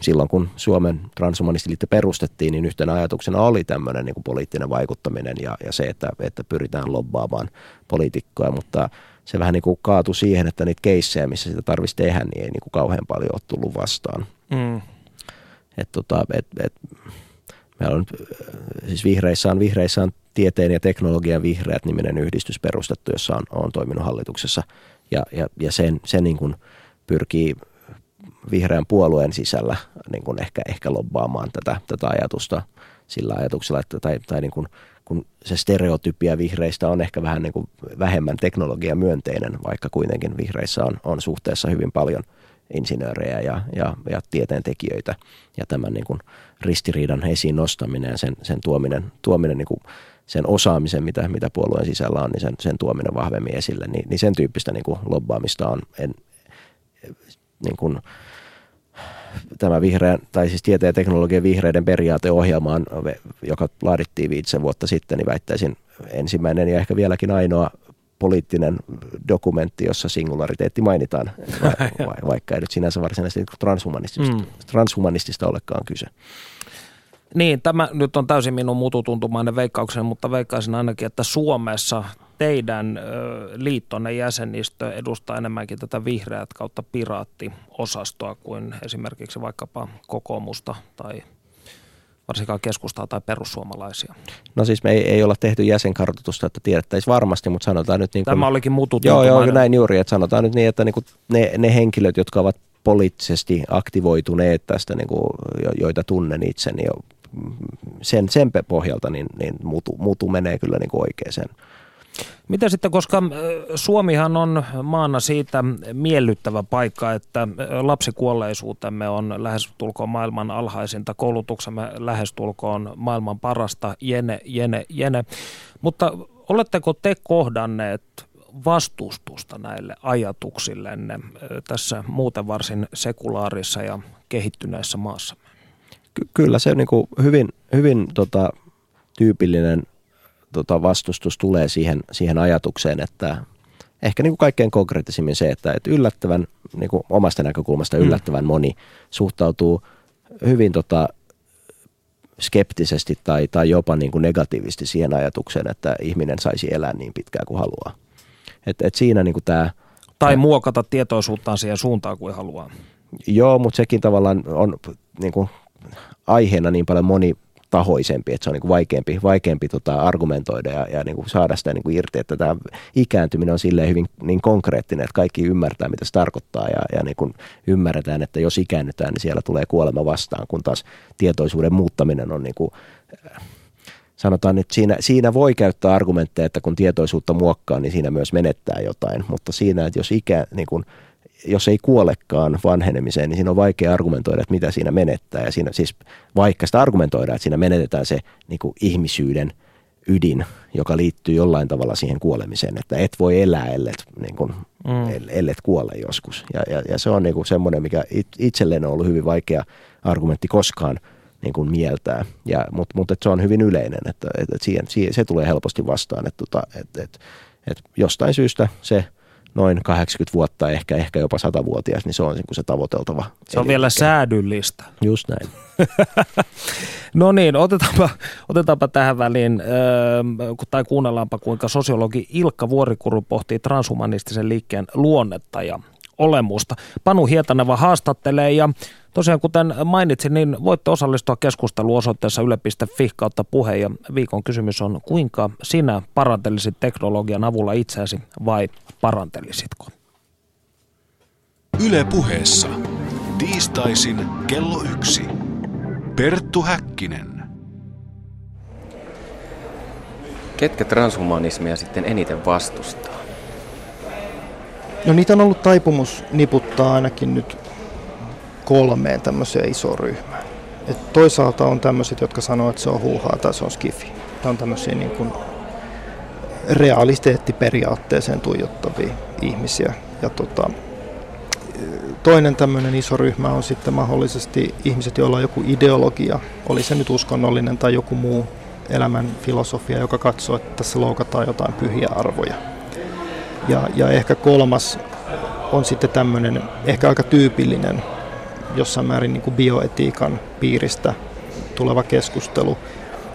silloin kun Suomen transhumanistiliitto perustettiin, niin yhtenä ajatuksena oli tämmöinen niin kuin poliittinen vaikuttaminen ja, ja se, että, että pyritään lobbaamaan poliitikkoja, mutta – se vähän niin kuin kaatui siihen, että niitä keissejä, missä sitä tarvitsisi tehdä, niin ei niin kuin kauhean paljon ole tullut vastaan. Mm. Et tota, et, et, meillä on, siis vihreissä on, vihreissä on tieteen ja teknologian vihreät niminen yhdistys perustettu, jossa on, on toiminut hallituksessa ja, ja, ja sen, se niin kuin pyrkii vihreän puolueen sisällä niin kuin ehkä, ehkä lobbaamaan tätä, tätä ajatusta sillä ajatuksella, että, tai, tai niin kuin kun se stereotypia vihreistä on ehkä vähän niin kuin vähemmän teknologiamyönteinen, vaikka kuitenkin vihreissä on, on suhteessa hyvin paljon insinöörejä ja, ja, ja tieteentekijöitä. Ja tämän niin kuin ristiriidan esiin nostaminen ja sen, sen tuominen, tuominen niin kuin sen osaamisen, mitä, mitä puolueen sisällä on, niin sen, sen tuominen vahvemmin esille, niin, niin sen tyyppistä niin kuin lobbaamista on en, niin kuin, tämä vihreän, tai siis tieteen ja teknologian vihreiden periaateohjelma, joka laadittiin viitisen vuotta sitten, niin väittäisin ensimmäinen ja ehkä vieläkin ainoa poliittinen dokumentti, jossa singulariteetti mainitaan, va- vaikka ei nyt sinänsä varsinaisesti transhumanistista, mm. transhumanistista olekaan kyse. Niin, tämä nyt on täysin minun mututuntumainen veikkaukseni, mutta veikkaisin ainakin, että Suomessa teidän liittonne jäsenistö edustaa enemmänkin tätä vihreät kautta piraattiosastoa kuin esimerkiksi vaikkapa kokoomusta tai varsinkaan keskustaa tai perussuomalaisia? No siis me ei, ei olla tehty jäsenkartoitusta, että tiedettäisiin varmasti, mutta sanotaan nyt niin kuin, Tämä olikin mutut. Joo, joo, näin juuri, että sanotaan nyt niin, että niin kuin ne, ne henkilöt, jotka ovat poliittisesti aktivoituneet tästä, niin kuin, joita tunnen itse, niin sen, sen pohjalta niin, niin mutu, mutu menee kyllä niin kuin oikeaan mitä sitten, koska Suomihan on maana siitä miellyttävä paikka, että lapsikuolleisuutemme on lähestulkoon maailman alhaisinta, koulutuksemme lähestulkoon maailman parasta, jene, jene, jene. Mutta oletteko te kohdanneet vastustusta näille ajatuksillenne tässä muuten varsin sekulaarissa ja kehittyneessä maassa? Ky- kyllä se niin kuin hyvin, hyvin tota, tyypillinen tota, vastustus tulee siihen, siihen ajatukseen, että ehkä niin kuin kaikkein konkreettisimmin se, että, että yllättävän, niin kuin omasta näkökulmasta mm. yllättävän moni suhtautuu hyvin tota, skeptisesti tai, tai jopa niin kuin negatiivisesti siihen ajatukseen, että ihminen saisi elää niin pitkään kuin haluaa. Et, et siinä niin kuin tämä, tai muokata tietoisuuttaan siihen suuntaan kuin haluaa. Joo, mutta sekin tavallaan on niin kuin aiheena niin paljon moni tahoisempi, että se on niin kuin vaikeampi, vaikeampi tota argumentoida ja, ja niin kuin saada sitä niin kuin irti, että tämä ikääntyminen on silleen hyvin niin konkreettinen, että kaikki ymmärtää, mitä se tarkoittaa ja, ja niin kuin ymmärretään, että jos ikäännytään, niin siellä tulee kuolema vastaan, kun taas tietoisuuden muuttaminen on niin kuin, sanotaan, että siinä, siinä voi käyttää argumentteja, että kun tietoisuutta muokkaa, niin siinä myös menettää jotain, mutta siinä, että jos ikä, niin kuin, jos ei kuolekaan vanhenemiseen, niin siinä on vaikea argumentoida, että mitä siinä menettää. Ja siinä, siis vaikka sitä argumentoidaan, että siinä menetetään se niin kuin ihmisyyden ydin, joka liittyy jollain tavalla siihen kuolemiseen, että et voi elää, ellet, niin kuin, mm. ellet kuole joskus. Ja, ja, ja se on niin kuin semmoinen, mikä itselleen on ollut hyvin vaikea argumentti koskaan niin kuin mieltää, ja, mutta, mutta se on hyvin yleinen, että, että siihen, siihen, se tulee helposti vastaan, että, että, että, että, että jostain syystä se – noin 80 vuotta, ehkä, ehkä jopa 100-vuotias, niin se on se tavoiteltava. Se on vielä säädyllistä. Just näin. no niin, otetaanpa, otetaanpa tähän väliin, tai kuunnellaanpa kuinka sosiologi Ilkka Vuorikuru pohtii transhumanistisen liikkeen luonnetta ja olemusta. Panu Hietaneva haastattelee ja tosiaan kuten mainitsin, niin voitte osallistua keskusteluun osoitteessa yle.fi kautta puhe ja viikon kysymys on, kuinka sinä parantelisit teknologian avulla itseäsi vai parantelisitko? Yle puheessa. Tiistaisin kello yksi. Perttu Häkkinen. Ketkä transhumanismia sitten eniten vastustaa? No niitä on ollut taipumus niputtaa ainakin nyt kolmeen tämmöiseen isoon ryhmään. Et toisaalta on tämmöiset, jotka sanoo, että se on huuhaa tai se on skifi. Tämä on tämmöisiä niin kuin realiteettiperiaatteeseen tuijottavia ihmisiä. Ja tota, toinen tämmöinen iso ryhmä on sitten mahdollisesti ihmiset, joilla on joku ideologia, oli se nyt uskonnollinen tai joku muu elämän filosofia, joka katsoo, että tässä loukataan jotain pyhiä arvoja. Ja, ja ehkä kolmas on sitten tämmöinen ehkä aika tyypillinen jossain määrin niin kuin bioetiikan piiristä tuleva keskustelu,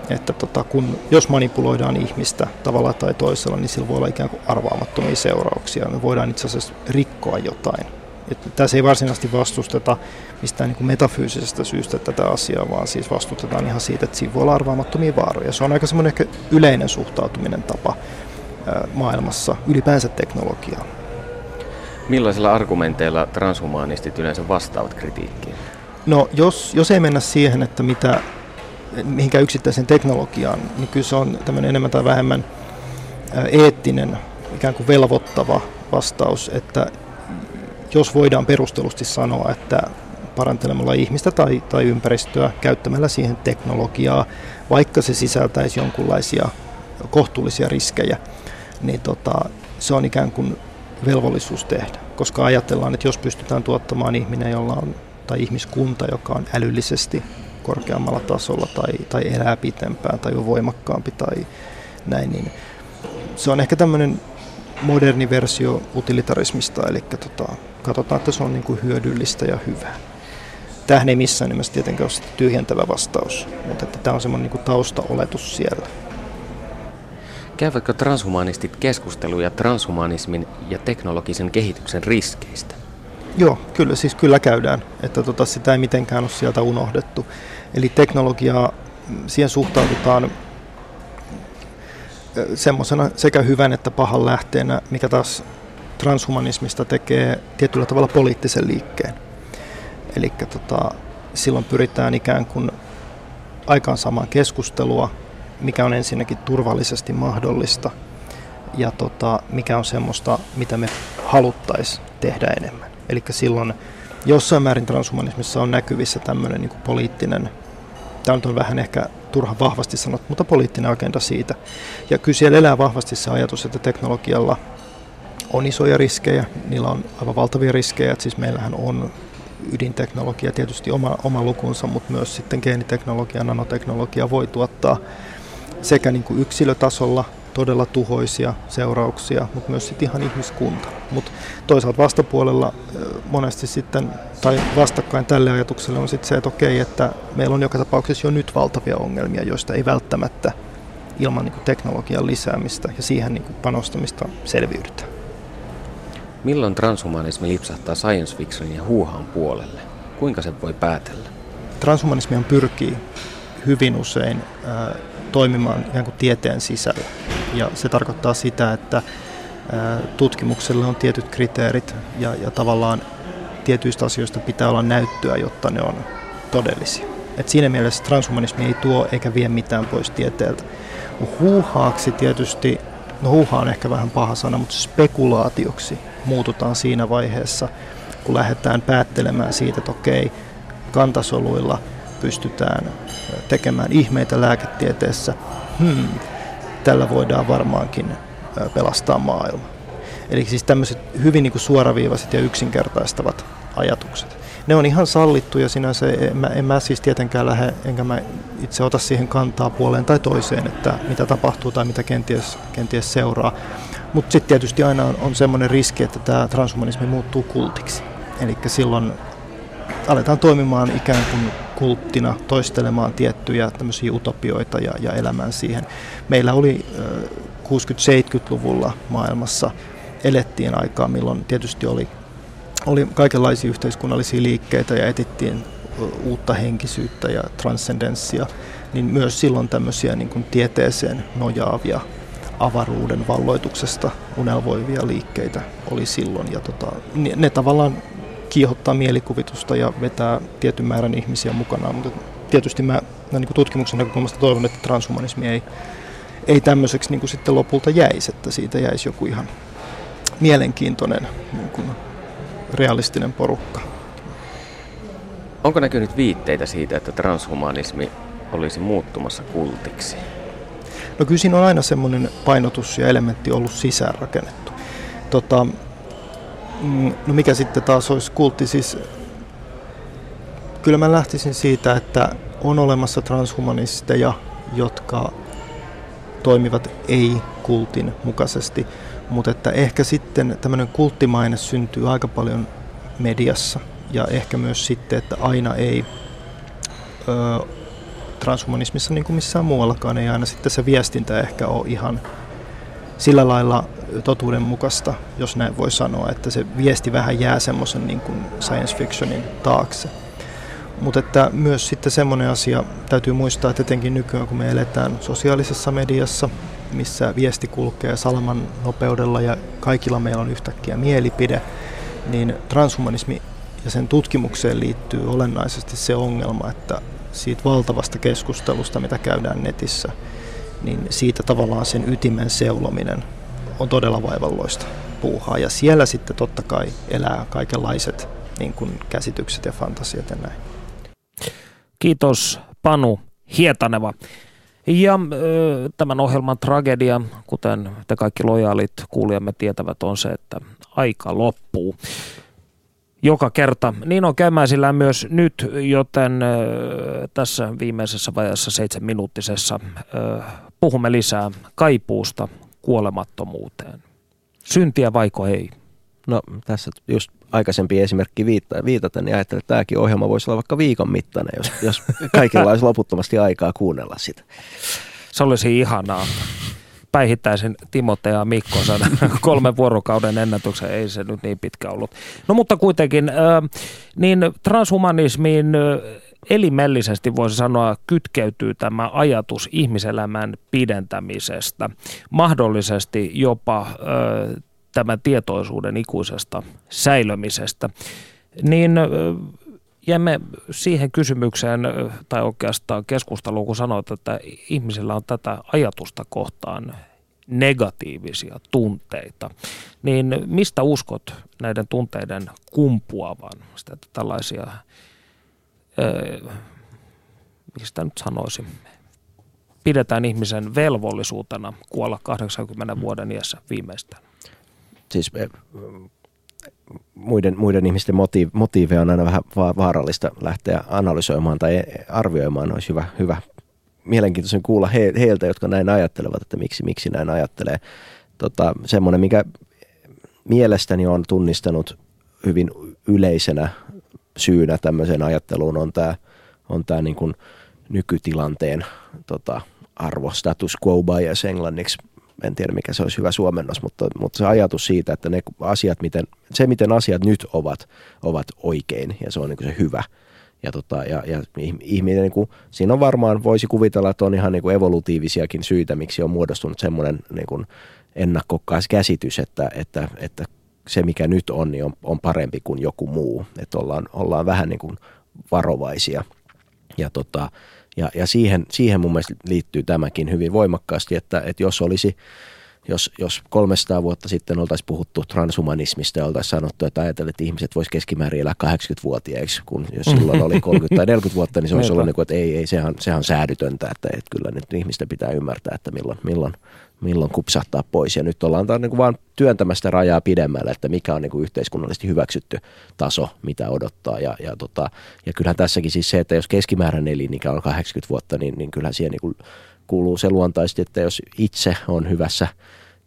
että tota, kun, jos manipuloidaan ihmistä tavalla tai toisella, niin sillä voi olla ikään kuin arvaamattomia seurauksia. Me voidaan itse asiassa rikkoa jotain. Että tässä ei varsinaisesti vastusteta mistään niin kuin metafyysisestä syystä tätä asiaa, vaan siis vastustetaan ihan siitä, että siinä voi olla arvaamattomia vaaroja. Se on aika semmoinen ehkä yleinen suhtautuminen tapa maailmassa ylipäänsä teknologiaan. Millaisilla argumenteilla transhumanistit yleensä vastaavat kritiikkiin? No jos, jos ei mennä siihen, että mitä, mihinkään yksittäiseen teknologiaan, niin kyllä se on tämmöinen enemmän tai vähemmän eettinen, ikään kuin velvoittava vastaus, että jos voidaan perustellusti sanoa, että parantelemalla ihmistä tai, tai ympäristöä, käyttämällä siihen teknologiaa, vaikka se sisältäisi jonkunlaisia kohtuullisia riskejä, niin tota, se on ikään kuin velvollisuus tehdä. Koska ajatellaan, että jos pystytään tuottamaan ihminen, jolla on, tai ihmiskunta, joka on älyllisesti korkeammalla tasolla tai, tai elää pitempään tai on voimakkaampi tai näin, niin se on ehkä tämmöinen moderni versio utilitarismista, eli tota, katsotaan, että se on niin kuin hyödyllistä ja hyvää. Tähän ei missään nimessä tietenkään ole tyhjentävä vastaus, mutta että tämä on semmoinen niin kuin taustaoletus siellä. Käyvätkö transhumanistit keskusteluja transhumanismin ja teknologisen kehityksen riskeistä? Joo, kyllä siis kyllä käydään, että tota, sitä ei mitenkään ole sieltä unohdettu. Eli teknologiaa, siihen suhtaudutaan semmoisena sekä hyvän että pahan lähteenä, mikä taas transhumanismista tekee tietyllä tavalla poliittisen liikkeen. Eli tota, silloin pyritään ikään kuin aikaansaamaan keskustelua, mikä on ensinnäkin turvallisesti mahdollista ja tota, mikä on semmoista, mitä me haluttaisiin tehdä enemmän. Eli silloin jossain määrin transhumanismissa on näkyvissä tämmöinen niin poliittinen, tämä on vähän ehkä turha vahvasti sanottu, mutta poliittinen agenda siitä. Ja kyllä siellä elää vahvasti se ajatus, että teknologialla on isoja riskejä, niillä on aivan valtavia riskejä, että siis meillähän on ydinteknologia tietysti oma, oma lukunsa, mutta myös sitten geeniteknologia, nanoteknologia voi tuottaa sekä niin kuin yksilötasolla todella tuhoisia seurauksia, mutta myös sitten ihan ihmiskunta. Mutta toisaalta vastapuolella monesti sitten, tai vastakkain tälle ajatukselle on sitten se, että okei, että meillä on joka tapauksessa jo nyt valtavia ongelmia, joista ei välttämättä ilman niin kuin teknologian lisäämistä ja siihen niin kuin panostamista selviydytä. Milloin transhumanismi lipsahtaa science fictionin ja huuhaan puolelle? Kuinka se voi päätellä? Transhumanismi pyrkii hyvin usein toimimaan ikään kuin tieteen sisällä. Ja se tarkoittaa sitä, että tutkimuksella on tietyt kriteerit ja, ja tavallaan tietyistä asioista pitää olla näyttöä, jotta ne on todellisia. Et siinä mielessä transhumanismi ei tuo eikä vie mitään pois tieteeltä. Huuhaaksi tietysti, no huuha on ehkä vähän paha sana, mutta spekulaatioksi muututaan siinä vaiheessa, kun lähdetään päättelemään siitä, että okei, kantasoluilla pystytään tekemään ihmeitä lääketieteessä. Hmm, tällä voidaan varmaankin pelastaa maailma. Eli siis tämmöiset hyvin niin kuin suoraviivaiset ja yksinkertaistavat ajatukset. Ne on ihan sallittuja sinänsä, en mä, en mä siis tietenkään lähde, enkä mä itse ota siihen kantaa puoleen tai toiseen, että mitä tapahtuu tai mitä kenties, kenties seuraa. Mutta sitten tietysti aina on, on semmoinen riski, että tämä transhumanismi muuttuu kultiksi. Eli silloin aletaan toimimaan ikään kuin kulttina, toistelemaan tiettyjä tämmöisiä utopioita ja, ja elämään siihen. Meillä oli 60-70-luvulla maailmassa elettiin aikaa, milloin tietysti oli, oli kaikenlaisia yhteiskunnallisia liikkeitä ja etittiin uutta henkisyyttä ja transcendenssia, niin myös silloin tämmöisiä niin kuin tieteeseen nojaavia avaruuden valloituksesta unelvoivia liikkeitä oli silloin. Ja tota, ne, ne tavallaan kiihottaa mielikuvitusta ja vetää tietyn määrän ihmisiä mukanaan, mutta tietysti mä niin kuin tutkimuksen näkökulmasta toivon, että transhumanismi ei, ei tämmöiseksi niin kuin sitten lopulta jäisi, että siitä jäisi joku ihan mielenkiintoinen niin kuin realistinen porukka. Onko näkynyt viitteitä siitä, että transhumanismi olisi muuttumassa kultiksi? No kyllä siinä on aina semmoinen painotus ja elementti ollut sisäänrakennettu. Tota, no mikä sitten taas olisi kultti? Siis, kyllä mä lähtisin siitä, että on olemassa transhumanisteja, jotka toimivat ei-kultin mukaisesti, mutta että ehkä sitten tämmöinen kulttimaine syntyy aika paljon mediassa ja ehkä myös sitten, että aina ei ö, transhumanismissa niin kuin missään muuallakaan ei aina sitten se viestintä ehkä ole ihan sillä lailla totuudenmukaista, jos näin voi sanoa, että se viesti vähän jää semmoisen niin kuin science fictionin taakse. Mutta että myös sitten semmoinen asia täytyy muistaa, että etenkin nykyään kun me eletään sosiaalisessa mediassa, missä viesti kulkee salaman nopeudella ja kaikilla meillä on yhtäkkiä mielipide, niin transhumanismi ja sen tutkimukseen liittyy olennaisesti se ongelma, että siitä valtavasta keskustelusta, mitä käydään netissä, niin siitä tavallaan sen ytimen seulominen on todella vaivalloista. puuhaa. Ja siellä sitten totta kai elää kaikenlaiset niin kuin käsitykset ja fantasiat ja näin. Kiitos Panu Hietaneva. Ja tämän ohjelman tragedia, kuten te kaikki lojaalit kuulijamme tietävät, on se, että aika loppuu joka kerta. Niin on käymäisillään myös nyt, joten tässä viimeisessä vaiheessa seitsemän minuuttisessa puhumme lisää kaipuusta kuolemattomuuteen. Syntiä vaiko ei? No tässä just aikaisempi esimerkki viitaten, niin ajattelin, että tämäkin ohjelma voisi olla vaikka viikon mittainen, jos, jos kaikilla olisi loputtomasti aikaa kuunnella sitä. Se olisi ihanaa. Päihittäisin Timote ja Mikko saada kolmen vuorokauden ennätyksen, ei se nyt niin pitkä ollut. No mutta kuitenkin, niin transhumanismiin elimellisesti voisi sanoa kytkeytyy tämä ajatus ihmiselämän pidentämisestä, mahdollisesti jopa tämän tietoisuuden ikuisesta säilömisestä, niin jäämme siihen kysymykseen, tai oikeastaan keskusteluun, kun sanoit, että ihmisillä on tätä ajatusta kohtaan negatiivisia tunteita, niin mistä uskot näiden tunteiden kumpuavan? Sitä, että tällaisia, öö, mistä nyt sanoisin, pidetään ihmisen velvollisuutena kuolla 80 vuoden iässä viimeistään siis eh, muiden, muiden ihmisten motiiv, motiiveja on aina vähän vaarallista lähteä analysoimaan tai arvioimaan. Olisi hyvä, hyvä mielenkiintoisen kuulla he, heiltä, jotka näin ajattelevat, että miksi, miksi näin ajattelee. Tota, semmoinen, mikä mielestäni on tunnistanut hyvin yleisenä syynä tämmöiseen ajatteluun on tämä on tää niin kuin nykytilanteen tota, arvo, status quo bias englanniksi en tiedä mikä se olisi hyvä suomennos, mutta, mutta se ajatus siitä, että ne asiat, miten, se miten asiat nyt ovat, ovat oikein ja se on niin se hyvä. Ja, tota, ja, ja ihminen, niin kuin, siinä on varmaan, voisi kuvitella, että on ihan niin kuin evolutiivisiakin syitä, miksi on muodostunut semmoinen niin kuin käsitys, että, että, että se mikä nyt on, niin on, on parempi kuin joku muu. Että ollaan, ollaan vähän niin kuin varovaisia. Ja tota, ja, ja siihen, siihen mun mielestä liittyy tämäkin hyvin voimakkaasti, että, että jos olisi jos, jos 300 vuotta sitten oltaisiin puhuttu transhumanismista ja oltaisiin sanottu, että ajatellaan, että ihmiset voisi keskimäärin elää 80-vuotiaiksi, kun jos silloin oli 30 tai 40 vuotta, niin se olisi ollut niin kuin, että ei, ei sehän, sehän on säädytöntä, että, että kyllä nyt ihmisten pitää ymmärtää, että milloin, milloin, milloin kupsahtaa pois. Ja nyt ollaan taas niin kuin vaan työntämästä rajaa pidemmälle, että mikä on niin kuin yhteiskunnallisesti hyväksytty taso, mitä odottaa. Ja, ja, tota, ja kyllähän tässäkin siis se, että jos keskimääräinen elinikä on 80 vuotta, niin, niin kyllähän siihen niin kuin kuuluu se luontaisesti, että jos itse on hyvässä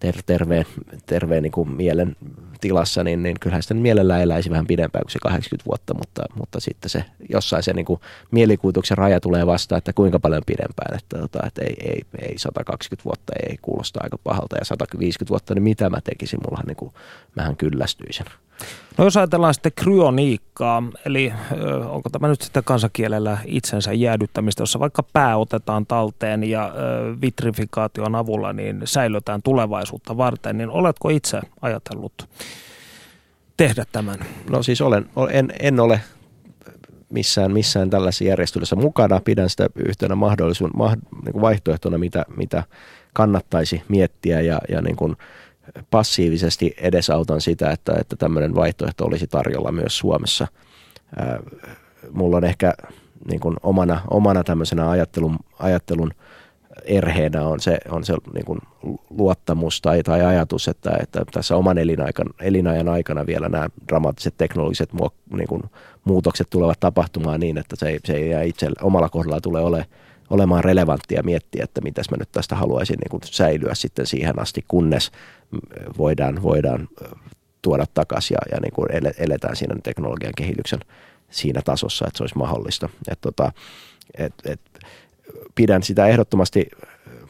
ter- terveen, terveen niin kuin mielen tilassa, niin, niin kyllähän sitä mielellään eläisi vähän pidempään kuin se 80 vuotta, mutta, mutta sitten se jossain se niin kuin mielikuvituksen raja tulee vastaan, että kuinka paljon pidempään, että, tota, että ei, ei, ei 120 vuotta ei kuulosta aika pahalta ja 150 vuotta, niin mitä mä tekisin, mullahan niin kuin, mähän kyllästyisin. No jos ajatellaan sitten kryoniikkaa, eli ö, onko tämä nyt sitten kansakielellä itsensä jäädyttämistä, jossa vaikka pää otetaan talteen ja ö, vitrifikaation avulla niin säilötään tulevaisuutta varten, niin oletko itse ajatellut tehdä tämän? No siis olen, en, en ole missään, missään tällaisessa järjestelyssä mukana. Pidän sitä yhtenä mahdollisuuden, mah, niin vaihtoehtona, mitä, mitä kannattaisi miettiä ja, ja niin kuin passiivisesti edesautan sitä, että, että tämmöinen vaihtoehto olisi tarjolla myös Suomessa. Mulla on ehkä niin kuin omana, omana tämmöisenä ajattelun, ajattelun erheenä on se, on se niin kuin luottamus tai, tai ajatus, että, että tässä oman elinaikan, elinajan aikana vielä nämä dramaattiset teknologiset muok, niin kuin muutokset tulevat tapahtumaan niin, että se ei, se ei jää itse omalla kohdalla tule ole, olemaan relevanttia miettiä, että mitäs mä nyt tästä haluaisin niin kuin säilyä sitten siihen asti, kunnes voidaan, voidaan tuoda takaisin ja, ja niin kuin eletään siinä teknologian kehityksen siinä tasossa, että se olisi mahdollista. Et tota, et, et, pidän sitä ehdottomasti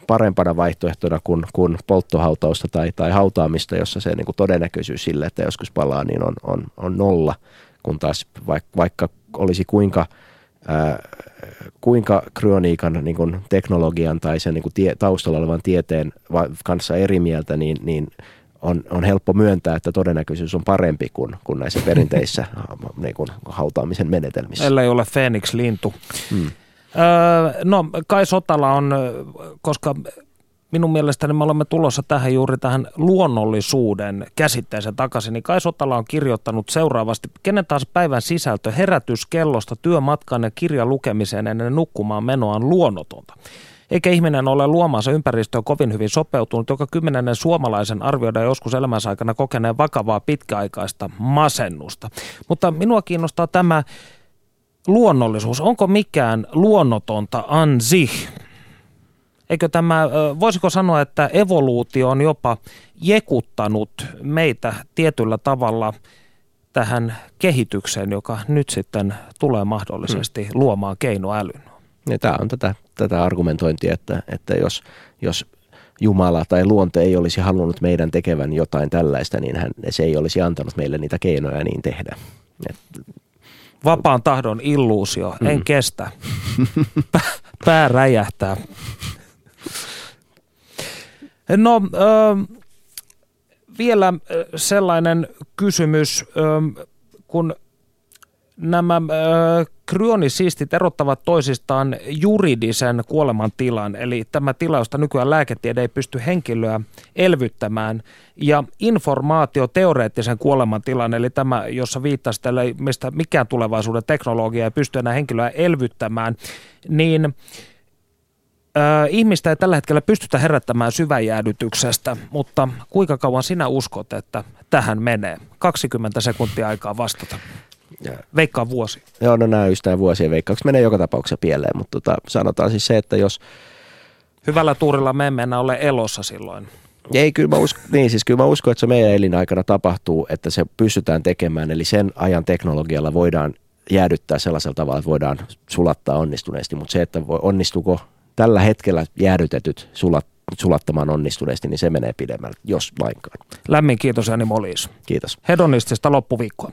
parempana vaihtoehtona kuin, kuin polttohautausta tai, tai hautaamista, jossa se niin kuin todennäköisyys sille, että joskus palaa, niin on, on, on nolla, kun taas vaikka, vaikka olisi kuinka ää, kuinka kryoniikan niin kuin teknologian tai sen niin kuin tie, taustalla olevan tieteen kanssa eri mieltä, niin, niin on, on helppo myöntää, että todennäköisyys on parempi kuin, kuin näissä perinteissä niin kuin hautaamisen menetelmissä. Ellei ole Phoenix-lintu. Hmm. Öö, no Kai Sotala on, koska minun mielestäni me olemme tulossa tähän juuri tähän luonnollisuuden käsitteeseen takaisin, niin Kai Sotala on kirjoittanut seuraavasti, kenen taas päivän sisältö herätyskellosta työmatkan ja kirjan lukemiseen ennen nukkumaan menoaan luonnotonta. Eikä ihminen ole luomaansa ympäristöön kovin hyvin sopeutunut, joka kymmenennen suomalaisen arvioidaan joskus elämänsä aikana kokeneen vakavaa pitkäaikaista masennusta. Mutta minua kiinnostaa tämä luonnollisuus. Onko mikään luonnotonta ansi? Eikö tämä, voisiko sanoa, että evoluutio on jopa jekuttanut meitä tietyllä tavalla tähän kehitykseen, joka nyt sitten tulee mahdollisesti hmm. luomaan keinoälyn? Ja tämä on tätä, tätä argumentointia, että, että jos, jos Jumala tai luonto ei olisi halunnut meidän tekevän jotain tällaista, niin hän, se ei olisi antanut meille niitä keinoja niin tehdä. Et... Vapaan tahdon illuusio, en mm. kestä. Pää räjähtää. No, äh, vielä sellainen kysymys, äh, kun nämä äh, kryonisistit erottavat toisistaan juridisen kuolemantilan, eli tämä tila, josta nykyään lääketiede ei pysty henkilöä elvyttämään, ja informaatioteoreettisen kuolemantilan, eli tämä, jossa viittasit, mistä mikään tulevaisuuden teknologia ei pysty enää henkilöä elvyttämään, niin Ö, ihmistä ei tällä hetkellä pystytä herättämään syväjäädytyksestä, mutta kuinka kauan sinä uskot, että tähän menee? 20 sekuntia aikaa vastata. Veikkaa vuosi. Joo, no nämä just nämä vuosien veikkaukset menee joka tapauksessa pieleen, mutta tota, sanotaan siis se, että jos... Hyvällä tuurilla me emme enää ole elossa silloin. Ei, kyllä mä, usko, niin, siis kyllä mä uskon, että se meidän elinaikana tapahtuu, että se pystytään tekemään, eli sen ajan teknologialla voidaan jäädyttää sellaisella tavalla, että voidaan sulattaa onnistuneesti, mutta se, että voi, onnistuuko tällä hetkellä jäädytetyt sulat, sulattamaan onnistuneesti, niin se menee pidemmälle, jos lainkaan. Lämmin kiitos Jani Molis. Kiitos. Hedonistista loppuviikkoa.